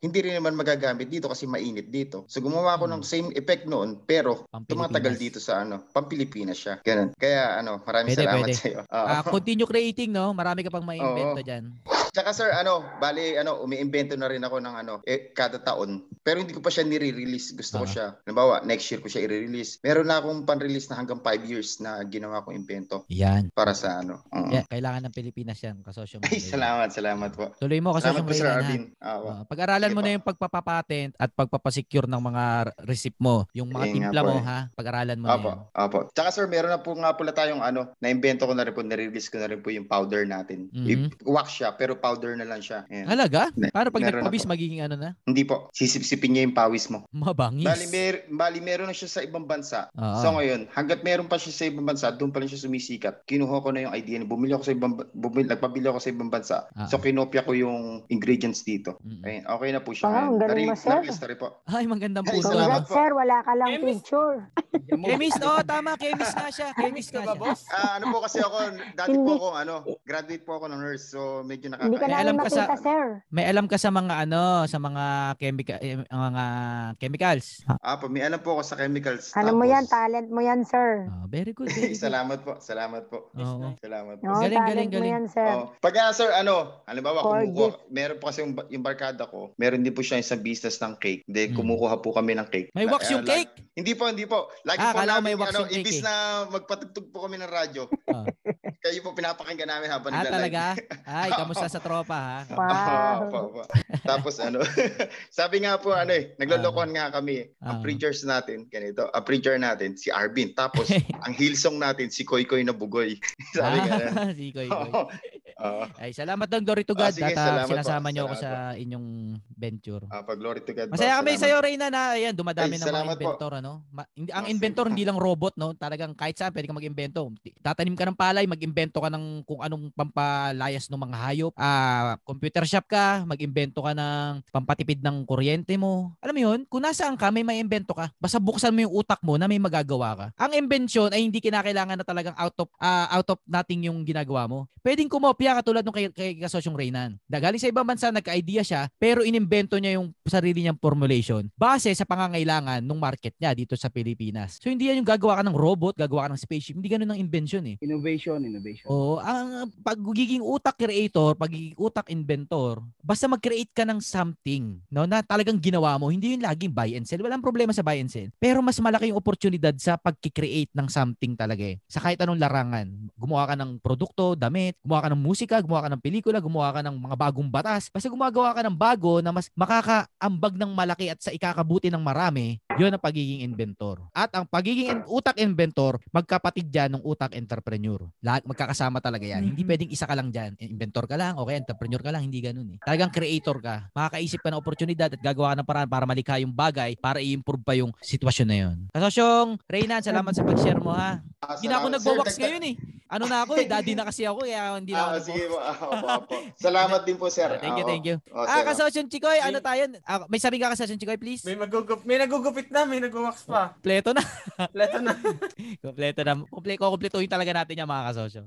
hindi rin naman magagamit dito kasi mainit dito. So, gumawa ako ng same effect noon pero tumatagal dito sa ano, Pampilipinas siya. Ganun. Kaya ano, maraming Pwede, salamat pwede. sa iyo. Ah, continue creating, no? Marami ka pang maiimbento Oo. Tsaka sir, ano, bali, ano, umiimbento na rin ako ng ano, eh, kada taon. Pero hindi ko pa siya nire-release. Gusto ko Ah. siya. Halimbawa, next year ko siya i-release. Meron na akong pan-release na hanggang 5 years na ginawa kong invento. Yan. Para sa ano. Oo. Yeah, kailangan ng Pilipinas yan. Kasosyo mo. Ay, salamat, salamat po. Tuloy mo kasi Salamat yung po, Sir? Arvin. Ah, Ah, pag-aralan mo na yung pagpapapatent at pagpapasecure ng mga receipt mo. Yung mga timpla po mo, eh. ha? Pag-aralan mo na Apo, yan. apo. Tsaka sir, meron na po nga pala tayong ano, na-invento ko na rin po, na-release ko na rin po yung powder natin. Mhm. I- wax siya, pero powder na lang siya. Ayan. Halaga? Para pag na po. magiging ano na? Hindi po. Sisipsipin niya yung pawis mo. Mabangis. Bali, mer- bali meron na siya sa ibang bansa. Oo. So ngayon, hanggat meron pa siya sa ibang bansa, doon pa rin siya sumisikat. Kinuha ko na yung idea niya. Bumili ako sa ibang bumili, nagpabili ako sa ibang bansa. Ah. So kinopya ko yung ingredients dito. Ayun, okay na po siya. Wow, ang Ayun, galing mo, sir. po. Ay, magandang po. Sir, wala ka lang picture. Chemist, oh, tama. Chemist nga siya. Chemist nga siya. Ah, ano po kasi ako, dati po ako, ano, graduate po ako ng nurse. So medyo nakaka- Hindi ka May namin alam ka sa- sir. May alam ka sa mga ano, sa mga chemical eh, mga chemicals. Ah, po, may alam po ako sa chemicals. Ano mo Tapos- yan, talent mo yan, sir. Oh, very good. Very good. salamat po, salamat po. Oo. Salamat po. No, Galing, galing, mo galing. yan, sir. Oh. Pag ah, sir, ano, halimbawa, kumukuha, meron po kasi yung, yung barkada ko, meron din po siya isang business ng cake. Then, kumukuha po kami ng cake. Hmm. May wax yung ah, lag- cake? hindi po, hindi po. Lagi Ah, po namin, may wax ano, yung cake imbis eh. na magpatugtog po kami ng radyo, Ah. kayo po pinapakinggan namin habang Ah, nagla-live. talaga? Ay, kamusta sa tropa ha? Oo, opo, opo. Tapos ano, sabi nga po ano eh, naglolokohan nga kami. Ang Ah. preachers natin, ganito, ang preacher natin, si Arvin. Tapos, ang Hillsong natin, si Koy Koy na Bugoy. sabi nga. Ah, si Koy Koy. Oo. Ay, salamat dong Glory to God Ah, sige, at ah, po. sinasama niyo ako sa inyong venture. Ah, pag glory to God. po. Masaya kami sa iyo, Reyna, na ayan, dumadami Ay, ng mga salamat po. inventor, ano? Ma- hindi, ang inventor hindi lang robot, no? Talagang kahit saan pwede ka mag-invento. Tatanim ka ng palay, mag-invento ka ng kung anong pampalayas ng mga hayop. Ah, computer shop ka, mag-invento ka ng pampatipid ng kuryente mo. Alam mo 'yun? Kung nasaan ka, may ma-invento ka. Basta buksan mo yung utak mo na may magagawa ka. Ang invention ay hindi kinakailangan na talagang out of ah, out of nothing yung ginagawa mo. Pwedeng kumopya katulad nung kay, kay kasosyong Reynan. Dagaling sa ibang bansa, nagka-idea siya, pero inimbento niya yung sarili niyang formulation base sa pangangailangan ng market niya dito sa Pilipinas. So hindi yan yung gagawa ka ng robot, gagawa ka ng spaceship. Hindi ganun ang invention eh. Innovation, innovation. Oo, ang pagiging utak creator, pagiging utak inventor, basta mag-create ka ng something, no, na talagang ginawa mo, hindi yun laging buy and sell. Walang problema sa buy and sell. Pero mas malaki yung oportunidad sa pagki-create ng something talaga eh. Sa kahit anong larangan. Gumawa ka ng produkto, damit, gumawa ka ng musika, gumawa ka ng pelikula, gumawa ka ng mga bagong batas. Basta gumagawa ka ng bago na mas makakaambag ng malaki at sa ikakabuti ng marami, yun ang pagiging inventor. At ang pagiging in- utak inventor, magkapatid dyan ng utak entrepreneur. Lahat magkakasama talaga yan. Hindi pwedeng isa ka lang dyan. Inventor ka lang, okay, entrepreneur ka lang, hindi ganun eh. Talagang creator ka. Makakaisip ka ng oportunidad at gagawa ka ng paraan para malikha yung bagay para i-improve pa yung sitwasyon na yun. Kasosyong, Reynan, salamat sa pag-share mo ha. Ah, Hindi na ako nagbawax ngayon eh. Ano na ako eh, daddy na kasi ako kaya hindi na Ah, ako sige nagbawax. po. Ah, opo. Salamat din po, sir. Thank you, Ah, thank you. oh, ah, sir, oh. kasosyon Chikoy, ano tayo? Ah, may sabi ka kasosyon Chikoy, please? May magugup, may nagugupit na, may nagwawax pa. Kompleto na. Kompleto na. Kompleto na. Komple kukumpletuhin talaga natin yung mga kasosyo.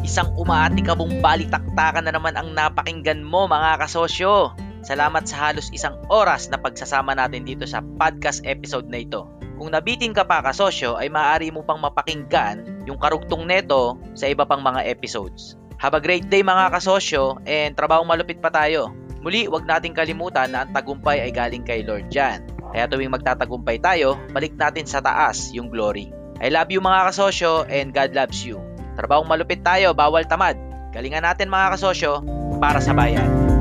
Isang umaatikabong balitaktakan na naman ang napakinggan mo mga kasosyo. Salamat sa halos isang oras na pagsasama natin dito sa podcast episode na ito. Kung nabitin ka pa kasosyo ay maaari mo pang mapakinggan yung karugtong neto sa iba pang mga episodes. Have a great day mga kasosyo and trabahong malupit pa tayo. Muli, wag nating kalimutan na ang tagumpay ay galing kay Lord Jan. Kaya tuwing magtatagumpay tayo, balik natin sa taas yung glory. I love you mga kasosyo and God loves you. Trabahong malupit tayo, bawal tamad. Galingan natin mga kasosyo para sa bayan.